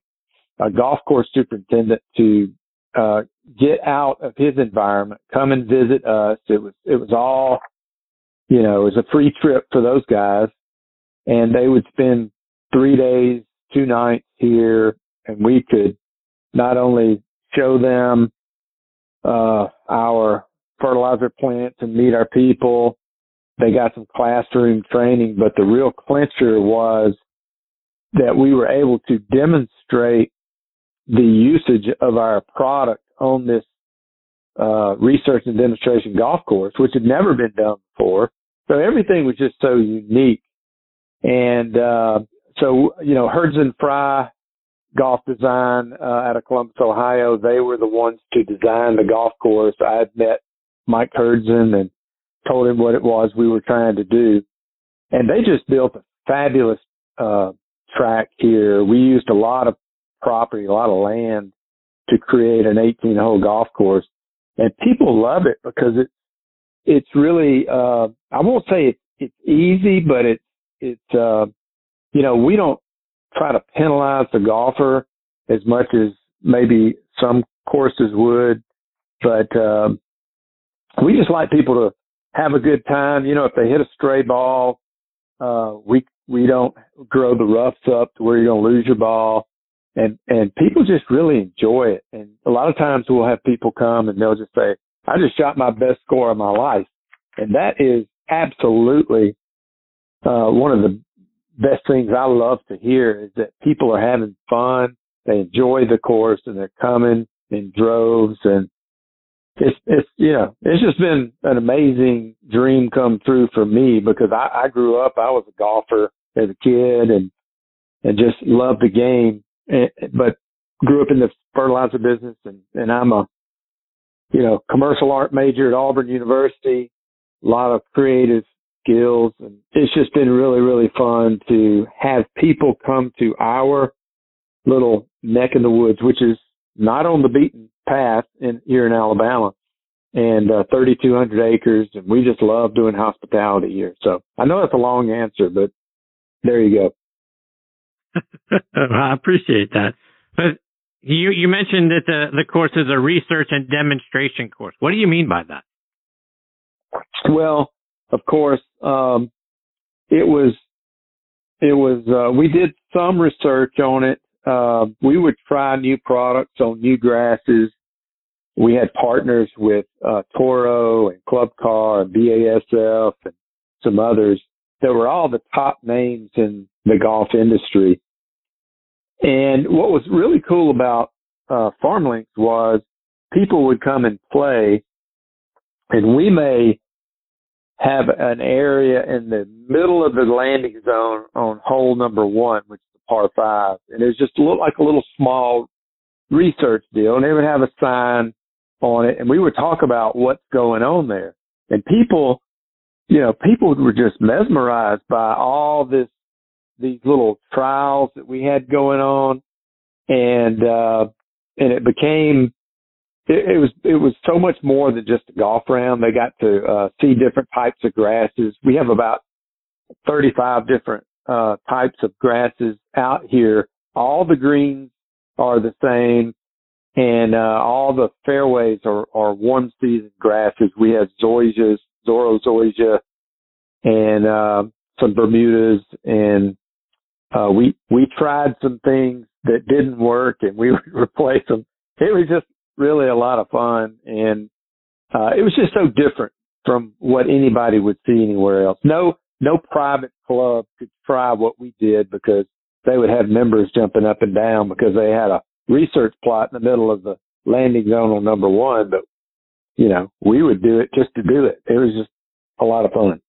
a golf course superintendent to, uh, get out of his environment, come and visit us, it was, it was all, you know, it was a free trip for those guys and they would spend three days, two nights here and we could not only show them, uh, our fertilizer plants and meet our people, they got some classroom training, but the real clincher was that we were able to demonstrate the usage of our product on this uh, research and demonstration golf course, which had never been done before. So everything was just so unique. And uh, so, you know, Hurdzan Fry Golf Design uh, out of Columbus, Ohio, they were the ones to design the golf course. I had met Mike Hurdzan and told him what it was we were trying to do. And they just built a fabulous, uh, track here. We used a lot of property, a lot of land to create an 18 hole golf course. And people love it because it's, it's really, uh, I won't say it's, it's easy, but it's, it's, uh, you know, we don't try to penalize the golfer as much as maybe some courses would, but, um, we just like people to have a good time. You know, if they hit a stray ball, uh, we, we don't grow the roughs up to where you're going to lose your ball. And, and people just really enjoy it. And a lot of times we'll have people come and they'll just say, I just shot my best score of my life. And that is absolutely, uh, one of the best things I love to hear is that people are having fun. They enjoy the course and they're coming in droves. And it's it's you know it's just been an amazing dream come true for me because I, I grew up I was a golfer as a kid and and just loved the game. And, but grew up in the fertilizer business and and I'm a you know commercial art major at Auburn University. A lot of creative skills and it's just been really really fun to have people come to our little neck in the woods which is not on the beaten path in here in Alabama and uh, 3,200 acres, and we just love doing hospitality here. So I know that's a long answer, but there you go. <laughs> I appreciate that. But you you mentioned that the the course is a research and demonstration course. What do you mean by that? Well, of course, um, it was it was uh, we did some research on it uh, we would try new products on new grasses. We had partners with uh, Toro and Club Car and BASF and some others that were all the top names in the golf industry. And what was really cool about uh, FarmLinks was people would come and play, and we may have an area in the middle of the landing zone on hole number one, which is the par five. And it was just a little like a little small research deal. And they would have a sign on it and we would talk about what's going on there. And people, you know, people were just mesmerized by all this, these little trials that we had going on. And, uh, and it became, it, it was, it was so much more than just a golf round. They got to, uh, see different types of grasses. We have about 35 different uh, types of grasses out here. All the greens are the same and uh, all the fairways are, are one season grasses. We have zoysias, Zorro zoysia, and uh, some Bermudas, and uh, we we tried some things that didn't work, and we <laughs> replaced them. It was just really a lot of fun, and uh, it was just so different from what anybody would see anywhere else. No no private club could try what we did because they would have members jumping up and down because they had a research plot in the middle of the landing zone on number one, but you know, we would do it just to do it. It was just a lot of fun.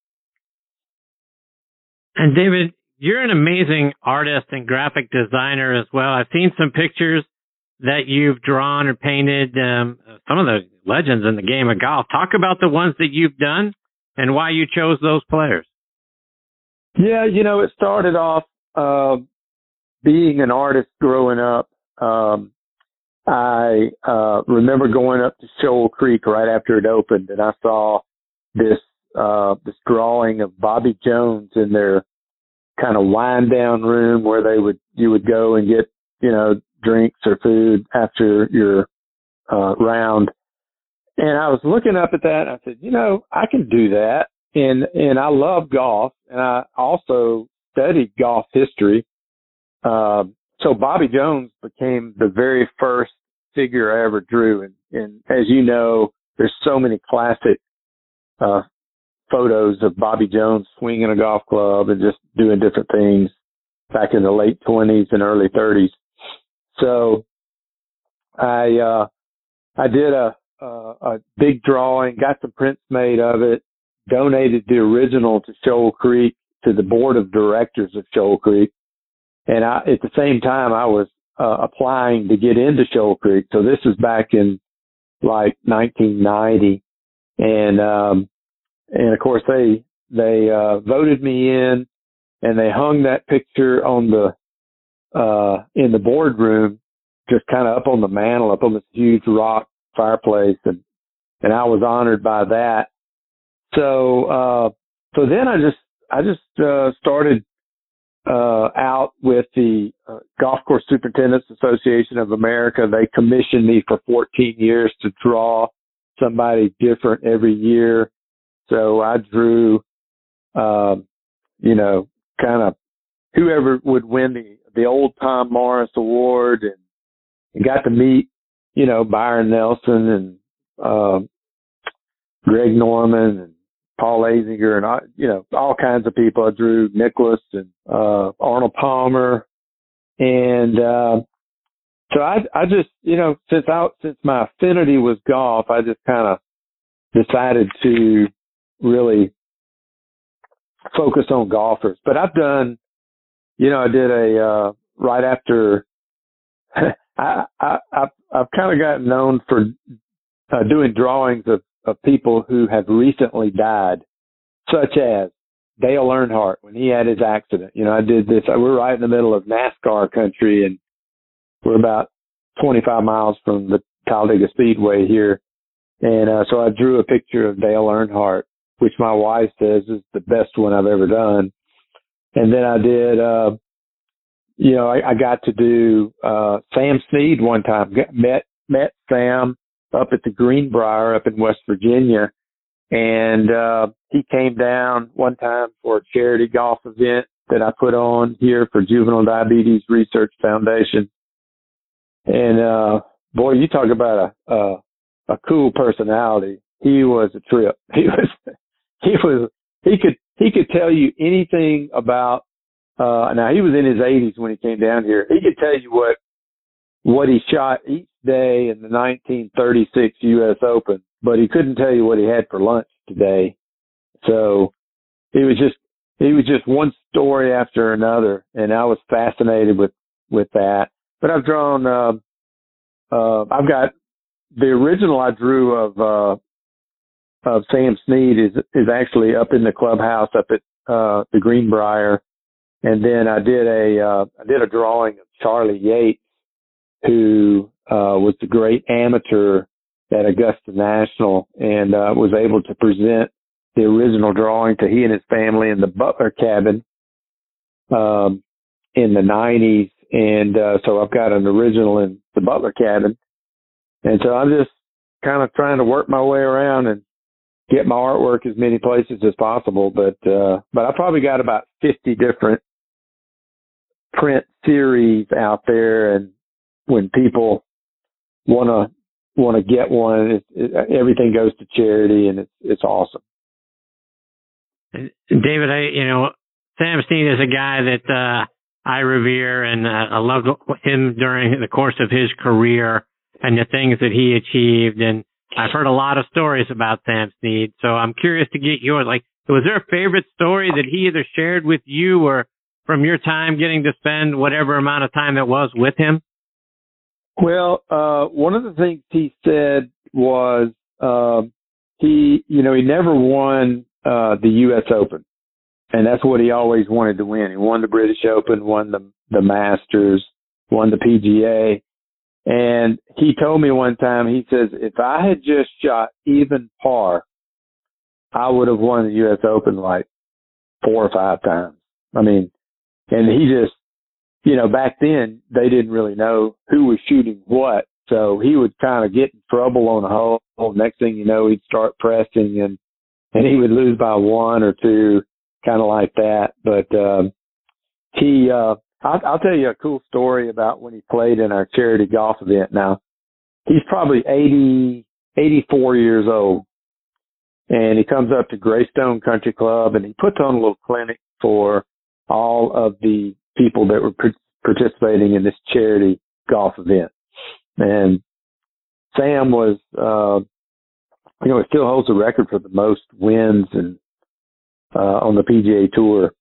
And David, you're an amazing artist and graphic designer as well. I've seen some pictures that you've drawn or painted, um, some of the legends in the game of golf. Talk about the ones that you've done and why you chose those players. Yeah, you know, it started off uh, being an artist growing up. Um, I uh, remember going up to Shoal Creek right after it opened, and I saw this uh, this drawing of Bobby Jones in their kind of wind down room where they would you would go and get you know drinks or food after your uh, round. And I was looking up at that and I said, you know, I can do that. And, and I love golf and I also studied golf history. Uh, so Bobby Jones became the very first figure I ever drew. And, and as you know, there's so many classic, uh, photos of Bobby Jones swinging a golf club and just doing different things back in the late 20s and early 30s. So I uh, I did a, a a big drawing, got some prints made of it, donated the original to Shoal Creek to the board of directors of Shoal Creek, and I at the same time I was uh, applying to get into Shoal Creek. So this was back in like 1990, and um, and of course they they uh, voted me in, and they hung that picture on the uh, in the boardroom, just kind of up on the mantle, up on this huge rock fireplace, and and I was honored by that. So uh, so then I just I just uh, started uh, out with the uh, Golf Course Superintendents Association of America. They commissioned me for 14 years to draw somebody different every year. So I drew, um, you know, kind of whoever would win the the old Tom Morris Award and, and got to meet, you know, Byron Nelson and uh, Greg Norman and Paul Azinger and I, you know all kinds of people. Drew Nicklaus and uh, Arnold Palmer, and uh, so I I just you know since I since my affinity was golf, I just kind of decided to really focus on golfers. But I've done you know, I did a uh, right after. <laughs> I, I I've, I've kind of gotten known for uh, doing drawings of of people who have recently died, such as Dale Earnhardt when he had his accident. You know, I did this. We're right in the middle of NASCAR country, and we're about 25 miles from the Talladega Speedway here. And uh, so I drew a picture of Dale Earnhardt, which my wife says is the best one I've ever done. And then I did, uh, you know, I, I got to do, uh, Sam Snead one time, met, met Sam up at the Greenbrier up in West Virginia. And, uh, he came down one time for a charity golf event that I put on here for Juvenile Diabetes Research Foundation. And, uh, boy, you talk about a, a, a cool personality. He was a trip. <laughs> He was, he was, he could, he could tell you anything about uh now he was in his 80s when he came down here. He could tell you what what he shot each day in the 1936 US Open, but he couldn't tell you what he had for lunch today. So he was just he was just one story after another and I was fascinated with with that. But I've drawn uh uh I've got the original I drew of uh of Sam Snead is is actually up in the clubhouse up at uh the Greenbrier. And then I did a uh I did a drawing of Charlie Yates who uh was the great amateur at Augusta National and uh was able to present the original drawing to he and his family in the Butler cabin um in the nineties and uh so I've got an original in the Butler cabin. And so I'm just kind of trying to work my way around and get my artwork as many places as possible. But uh, but I probably got about fifty different print series out there, and when people want to want to get one, it, it, everything goes to charity, and it's it's awesome. David, I you know Sam Snead is a guy that uh, I revere, and uh, I loved him during the course of his career and the things that he achieved. And I've heard a lot of stories about Sam Snead, so I'm curious to get yours. Like, was there a favorite story that he either shared with you or from your time getting to spend whatever amount of time it was with him? Well, uh, one of the things he said was uh, he, you know, he never won uh, the U.S. Open, and that's what he always wanted to win. He won the British Open, won the the Masters, won the PGA, and he told me one time, he says, if I had just shot even par, I would have won the U.S. Open like four or five times. I mean, and he just, you know, back then they didn't really know who was shooting what. So he would kind of get in trouble on a hole. Next thing you know, he'd start pressing and, and he would lose by one or two, kind of like that. But, um, he, uh, I'll, I'll tell you a cool story about when he played in our charity golf event. Now, he's probably 80, 84 years old. And he comes up to Greystone Country Club and he puts on a little clinic for all of the people that were participating in this charity golf event. And Sam was, uh, you know, he still holds the record for the most wins and, uh, on the PGA tour.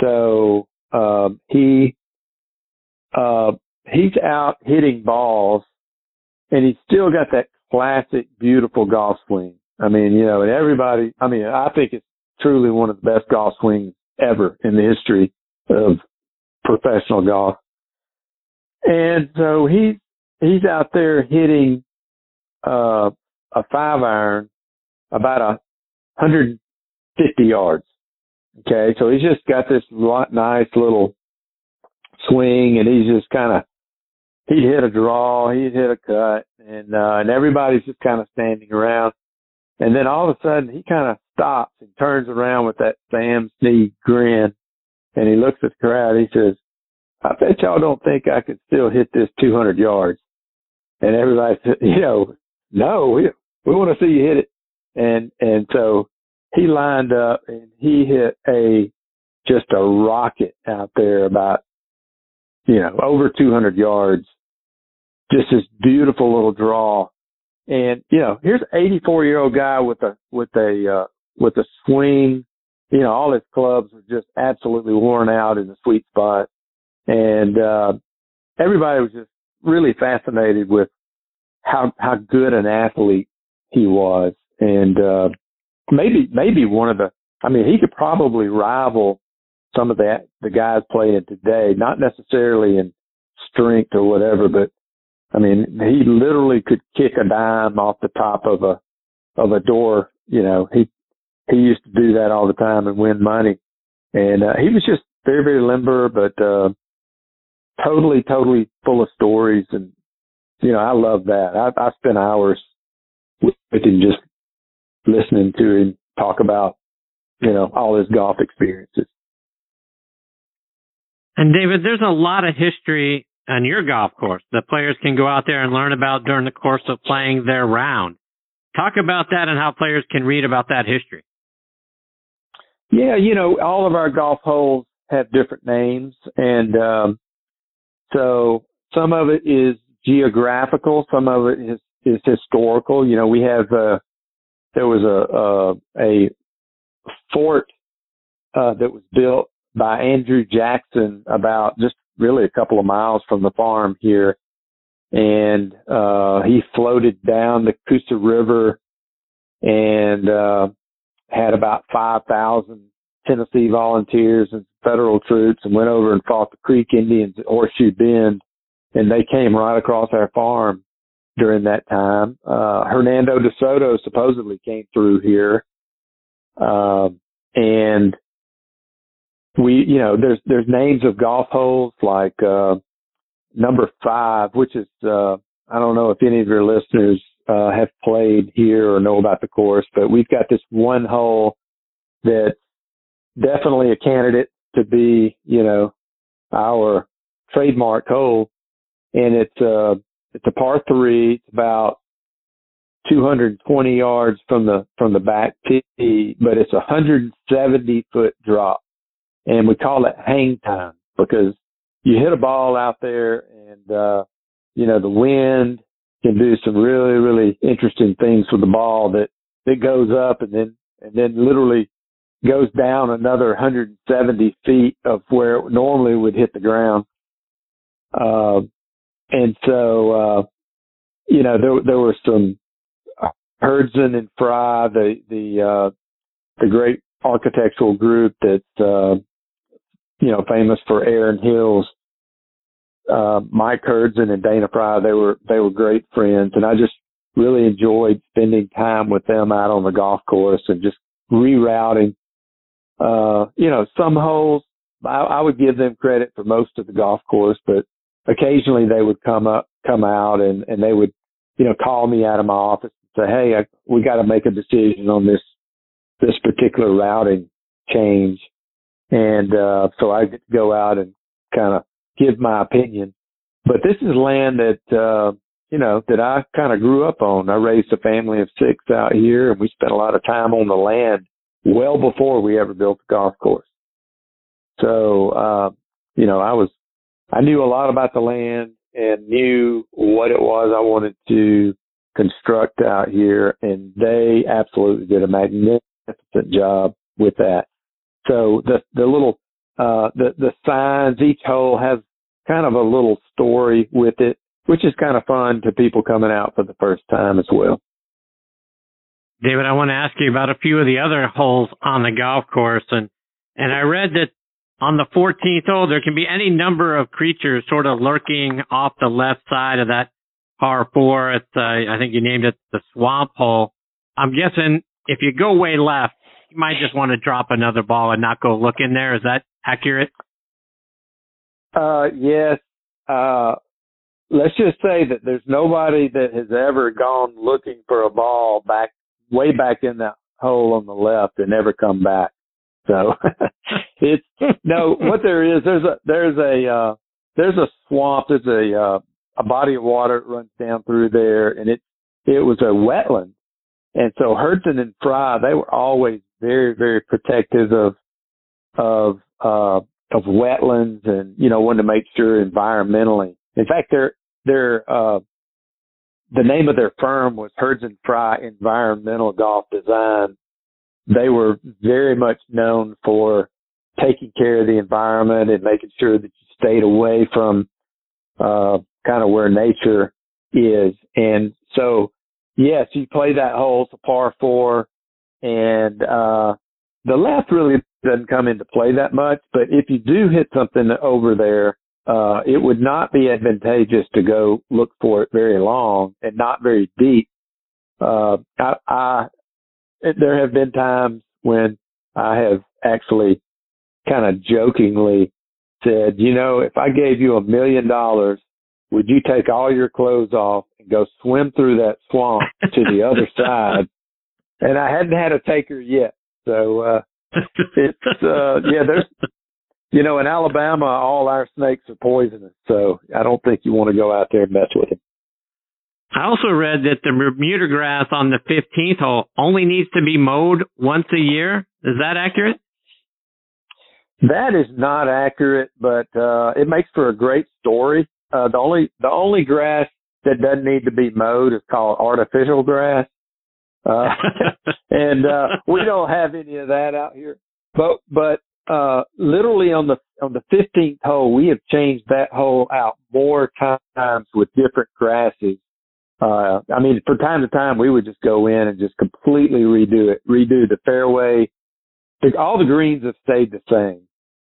So, uh, he uh, he's out hitting balls, and he's still got that classic, beautiful golf swing. I mean, you know, and everybody. I mean, I think it's truly one of the best golf swings ever in the history of professional golf. And so he's he's out there hitting uh, a five iron about a hundred fifty yards. Okay, so he's just got this nice little swing, and he's just kind of he hit a draw, he hit a cut, and uh, and everybody's just kind of standing around, and then all of a sudden he kind of stops and turns around with that Sam Snead grin, and he looks at the crowd. He says, "I bet y'all don't think I could still hit this 200 yards," and everybody said, <laughs> "You know, no, we we want to see you hit it," and and so he lined up and he hit a just a rocket out there about you know over 200 yards. Just this beautiful little draw. And you know here's an 84 year old guy with a with a uh, with a swing. You know all his clubs were just absolutely worn out in the sweet spot. And uh everybody was just really fascinated with how how good an athlete he was. And uh maybe maybe one of the. I mean, he could probably rival some of the the guys playing today. Not necessarily in strength or whatever, but I mean, he literally could kick a dime off the top of a of a door. You know, he he used to do that all the time and win money. And uh, he was just very very limber, but uh, totally totally full of stories. And you know, I love that. I, I spent hours with him just listening to him talk about, you know, all his golf experiences. And David, there's a lot of history on your golf course that players can go out there and learn about during the course of playing their round. Talk about that and how players can read about that history. Yeah, you know, all of our golf holes have different names, and um, so some of it is geographical, some of it is is historical. You know, we have uh, there was a a, a fort uh, that was built by Andrew Jackson about just really a couple of miles from the farm here, and uh, he floated down the Coosa River and uh, had about five thousand Tennessee volunteers and federal troops, and went over and fought the Creek Indians at Horseshoe Bend, and they came right across our farm during that time. Uh, Hernando de Soto supposedly came through here. Uh, and we, you know, there's, there's names of golf holes like, uh, number five, which is, uh, I don't know if any of your listeners, uh, have played here or know about the course, but we've got this one hole that's definitely a candidate to be, you know, our trademark hole. And it's, uh, it's a par three. It's about 220 yards from the from the back tee, but it's a 170 foot drop, and we call it hang time because you hit a ball out there and, uh, you know, the wind can do some really, really interesting things with the ball that, that goes up and then, and then literally goes down another 170 feet of where it normally would hit the ground. Uh, and so, uh, you know, there, there were some Hurdzan and Fry, the, the, uh, the great architectural group that, uh, you know, famous for Erin Hills. Uh, Mike Hurdzan and Dana Fry, they were, they were great friends and I just really enjoyed spending time with them out on the golf course and just rerouting, uh, you know, some holes. I, I would give them credit for most of the golf course, but occasionally they would come up, come out and, and they would, you know, call me out of my office and say, Hey, I, we got to make a decision on this, this particular routing change. And, uh, so I get to go out and kind of give my opinion. But this is land that, uh, you know, that I kind of grew up on. I raised a family of six out here and we spent a lot of time on the land well before we ever built the golf course. So, uh, you know, I was, I knew a lot about the land and knew what it was I wanted to construct out here and they absolutely did a magnificent job with that. So the, the little, uh, the, the signs, each hole has kind of a little story with it, which is kind of fun to people coming out for the first time as well. David, I want to ask you about a few of the other holes on the golf course and, and I read that on the 14th hole, there can be any number of creatures sort of lurking off the left side of that par four. It's, uh, I think you named it the swamp hole. I'm guessing if you go way left, you might just want to drop another ball and not go look in there. Is that accurate? Uh, yes. Uh, let's just say that there's nobody that has ever gone looking for a ball back way back in that hole on the left and never come back. So <laughs> it's no, what there is, there's a, there's a, uh, there's a swamp, there's a, uh, a body of water that runs down through there and it, it was a wetland. And so Hurdzan and Fry, they were always very, very protective of, of, uh, of wetlands and, you know, wanted to make sure environmentally. In fact, their, their, uh, the name of their firm was Hurdzan Fry Environmental Golf Design. They were very much known for taking care of the environment and making sure that you stayed away from, uh, kind of where nature is. And so, yes, you play that hole, a par four and, uh, the left really doesn't come into play that much, but if you do hit something over there, uh, it would not be advantageous to go look for it very long and not very deep. Uh, I, I, there have been times when I have actually kind of jokingly said, you know, if I gave you a million dollars, would you take all your clothes off and go swim through that swamp to the other <laughs> side? And I hadn't had a taker yet. So, uh, it's, uh, yeah, there's, you know, in Alabama, all our snakes are poisonous. So I don't think you want to go out there and mess with them. I also read that the Bermuda grass on the 15th hole only needs to be mowed once a year. Is that accurate? That is not accurate, but uh, it makes for a great story. Uh, the only the only grass that doesn't need to be mowed is called artificial grass, uh, <laughs> and uh, we don't have any of that out here. But but uh, literally on the on the 15th hole, we have changed that hole out more times with different grasses. Uh, I mean, from time to time, we would just go in and just completely redo it, redo the fairway. All the greens have stayed the same,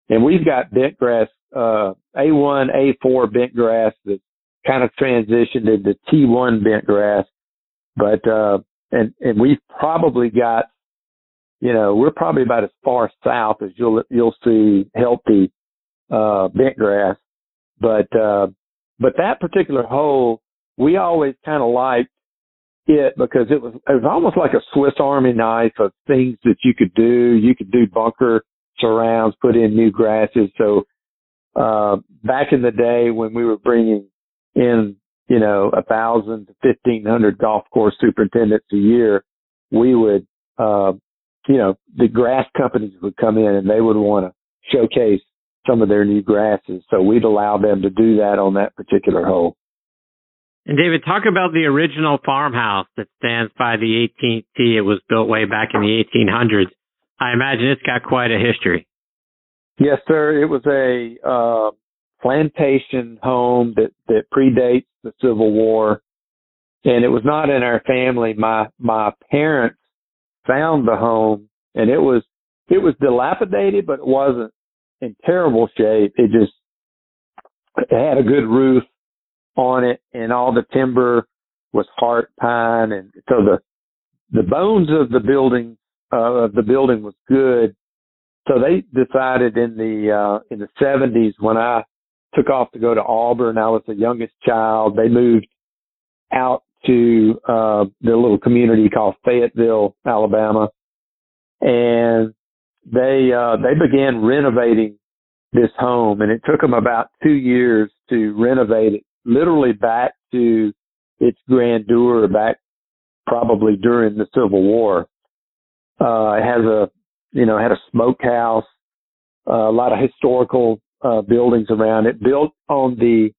and we've got bent grass, uh, A1, A4 bent grass that kind of transitioned into T1 bent grass. But uh, and and we've probably got you know, we're probably about as far south as you'll you'll see healthy uh bent grass. But uh but that particular hole we always kinda liked it because it was it was almost like a Swiss Army knife of things that you could do. You could do bunker surrounds, put in new grasses. So uh back in the day when we were bringing in, you know, a thousand to fifteen hundred golf course superintendents a year, we would uh you know, the grass companies would come in and they would want to showcase some of their new grasses. So we'd allow them to do that on that particular hole. And David, talk about the original farmhouse that stands by the 18th tee. It was built way back in the 1800s. I imagine it's got quite a history. Yes, sir. It was a uh, plantation home that that predates the Civil War, and it was not in our family. My my parents found the home, and it was it was dilapidated, but it wasn't in terrible shape. It just it had a good roof on it, and all the timber was heart pine, and so the the bones of the building uh, of the building was good. So they decided in the uh, in the 70s when I took off to go to Auburn. I was the youngest child. They moved out to uh, the little community called Fayetteville, Alabama, and they uh, they began renovating this home, and it took them about two years to renovate it, literally back to its grandeur, back probably during the Civil War. Uh, it has a you know had a smokehouse, uh, a lot of historical uh, buildings around it, built on the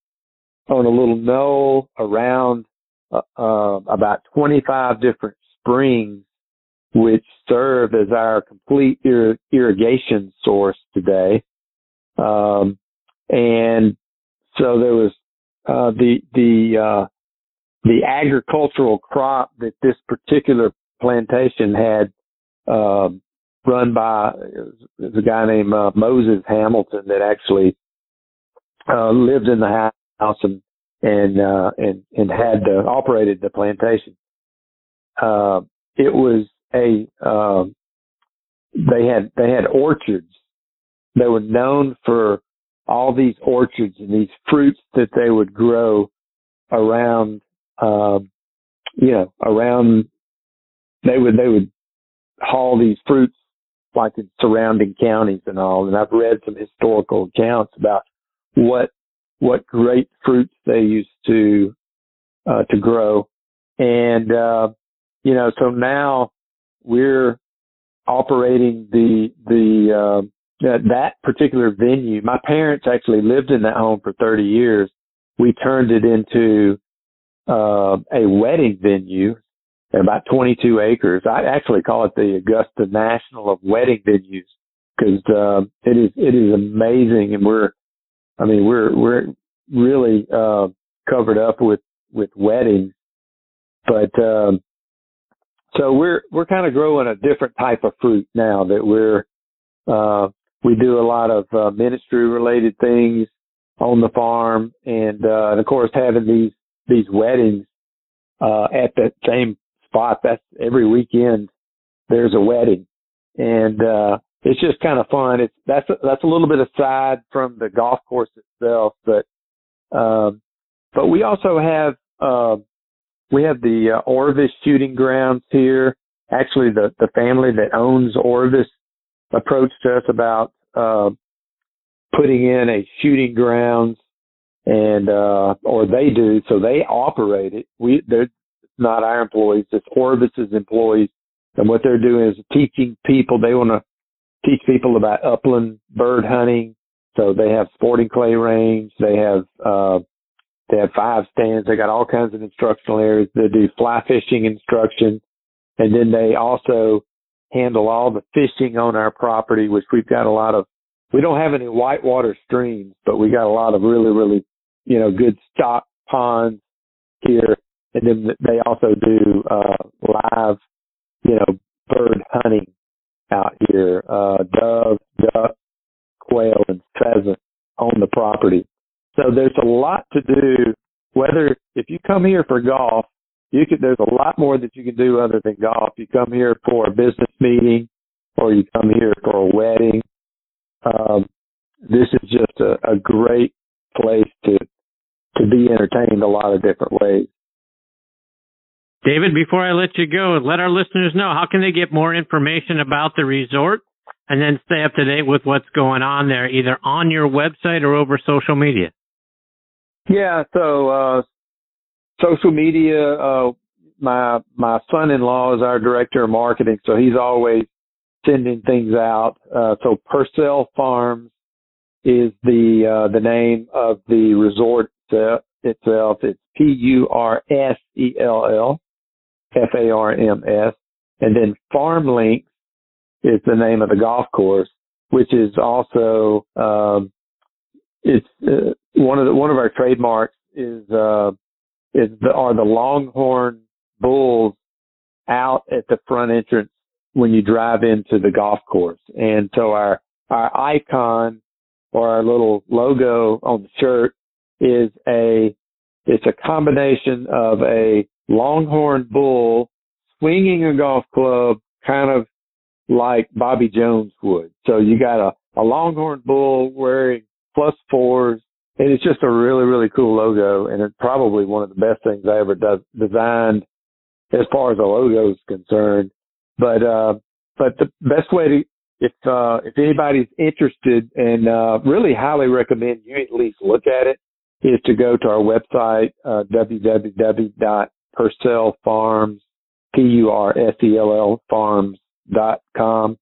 on a little knoll around uh, uh, about 25 different springs, which serve as our complete ir- irrigation source today. Um, and so there was uh, the the uh, the agricultural crop that this particular plantation had um, run by a guy named uh, Moses Hamilton that actually uh, lived in the house and and uh, and and had uh, operated the plantation. Uh, it was a uh, they had they had orchards. They were known for all these orchards and these fruits that they would grow around, um, you know, around. They would they would haul these fruits like in surrounding counties and all. And I've read some historical accounts about what what great fruits they used to uh, to grow, and uh, you know, so now we're operating the the uh, that, that particular venue. My parents actually lived in that home for 30 years. We turned it into uh, a wedding venue about 22 acres. I actually call it the Augusta National of wedding venues because uh, it is it is amazing, and we're I mean we're we're really uh, covered up with with weddings, but um, so we're we're kind of growing a different type of fruit now that we're uh, we do a lot of uh, ministry related things on the farm, and uh, and of course having these these weddings uh, at that same spot. That's every weekend there's a wedding, and uh, it's just kind of fun. It's that's a, that's a little bit aside from the golf course itself, but um, but we also have uh, we have the uh, Orvis shooting grounds here. Actually, the the family that owns Orvis approached us about uh, putting in a shooting grounds and uh or they do so they operate it we they're not our employees. It's Orvis's employees. And what they're doing is teaching people. They want to teach people about upland bird hunting. So they have sporting clay range. They have, uh, they have five stands. They got all kinds of instructional areas. They do fly fishing instruction. And then they also handle all the fishing on our property, which we've got a lot of, we don't have any whitewater streams, but we got a lot of really, really, you know, good stock ponds here and then they also do uh, live, you know, bird hunting out here, uh, dove, duck, quail, and pheasant on the property. So there's a lot to do. Whether if you come here for golf, you could. There's a lot more that you can do other than golf. You come here for a business meeting, or you come here for a wedding. Um, this is just a, a great place to to be entertained a lot of different ways. David, before I let you go, let our listeners know how can they get more information about the resort and then stay up to date with what's going on there, either on your website or over social media. Yeah, so uh, social media. Uh, my my son-in-law is our director of marketing, so he's always sending things out. Uh, so Pursell Farms is the uh, the name of the resort itself. It's P U R S E L L F A R M S, and then FarmLinks is the name of the golf course, which is also um, it's uh, one of the one of our trademarks is uh, is the, are the Longhorn Bulls out at the front entrance when you drive into the golf course, and so our our icon or our little logo on the shirt is a it's a combination of a longhorn bull swinging a golf club kind of like Bobby Jones would. So you got a, a longhorn bull wearing plus fours and it's just a really, really cool logo and it's probably one of the best things I ever does, designed as far as the logo is concerned. But, uh, but the best way to, if, uh, if anybody's interested and, uh, really highly recommend you at least look at it is to go to our website, uh, www.pursell P-U-R-S-E-L-L farms.com.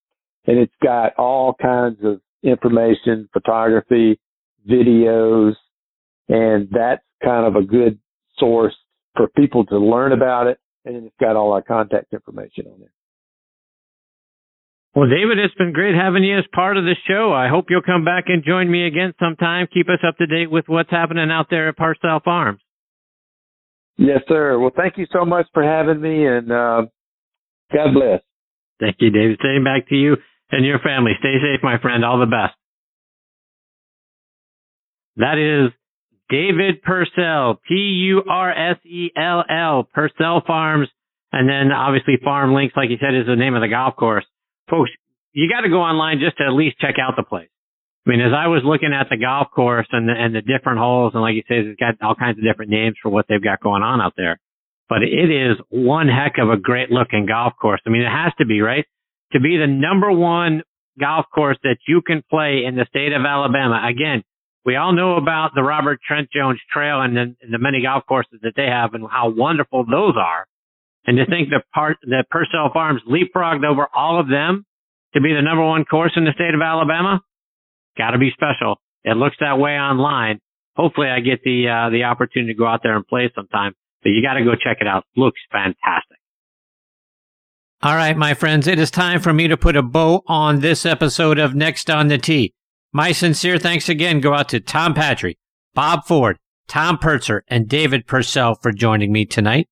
And it's got all kinds of information, photography, videos, and that's kind of a good source for people to learn about it. And it's got all our contact information on there. Well, David, it's been great having you as part of the show. I hope you'll come back and join me again sometime. Keep us up to date with what's happening out there at Pursell Farms. Yes, sir. Well, thank you so much for having me, and uh, God bless. Thank you, David. Same back to you and your family. Stay safe, my friend. All the best. That is David Pursell, P-U-R-S-E-L-L, Pursell Farms, and then obviously FarmLinks, like you said, is the name of the golf course folks, you got to go online just to at least check out the place. I mean, as I was looking at the golf course and the, and the different holes, and like you said, it's got all kinds of different names for what they've got going on out there. But it is one heck of a great looking golf course. I mean, it has to be, right? To be the number one golf course that you can play in the state of Alabama. Again, we all know about the Robert Trent Jones Trail and the, and the many golf courses that they have and how wonderful those are. And to think that part that Pursell Farms leapfrogged over all of them to be the number one course in the state of Alabama, got to be special. It looks that way online. Hopefully, I get the uh, the opportunity to go out there and play sometime. But you got to go check it out. Looks fantastic. All right, my friends, it is time for me to put a bow on this episode of Next on the Tee. My sincere thanks again go out to Tom Patri, Bob Ford, Tom Purtzer, and David Pursell for joining me tonight.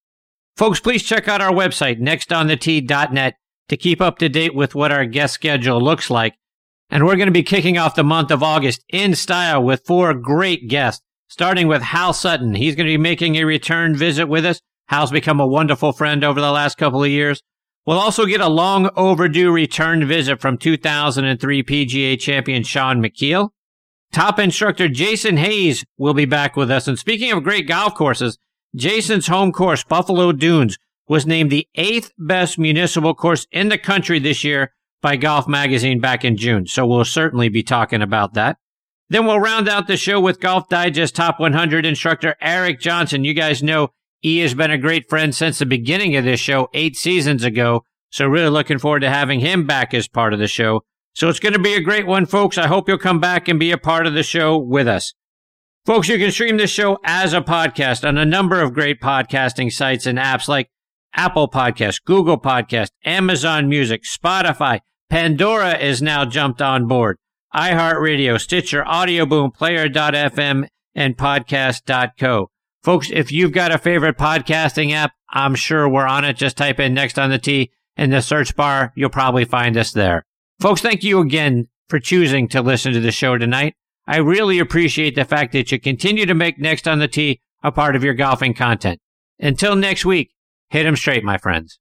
Folks, please check out our website, nextonthetee.net, to keep up to date with what our guest schedule looks like. And we're going to be kicking off the month of August in style with four great guests, starting with Hal Sutton. He's going to be making a return visit with us. Hal's become a wonderful friend over the last couple of years. We'll also get a long overdue return visit from 2003 PGA champion Shaun Micheel. Top instructor Jason Hayes will be back with us. And speaking of great golf courses, Jason's home course, Buffalo Dunes, was named the eighth best municipal course in the country this year by Golf Magazine back in June. So we'll certainly be talking about that. Then we'll round out the show with Golf Digest Top 100 instructor Eric Johnson. You guys know he has been a great friend since the beginning of this show eight seasons ago. So really looking forward to having him back as part of the show. So it's going to be a great one, folks. I hope you'll come back and be a part of the show with us. Folks, you can stream this show as a podcast on a number of great podcasting sites and apps like Apple Podcast, Google Podcast, Amazon Music, Spotify. Pandora is now jumped on board. iHeartRadio, Stitcher, Audio Boom, Player.fm, and Podcast.co. Folks, if you've got a favorite podcasting app, I'm sure we're on it. Just type in Next on the Tee in the search bar. You'll probably find us there. Folks, thank you again for choosing to listen to the show tonight. I really appreciate the fact that you continue to make Next on the Tee a part of your golfing content. Until next week, hit 'em straight, my friends.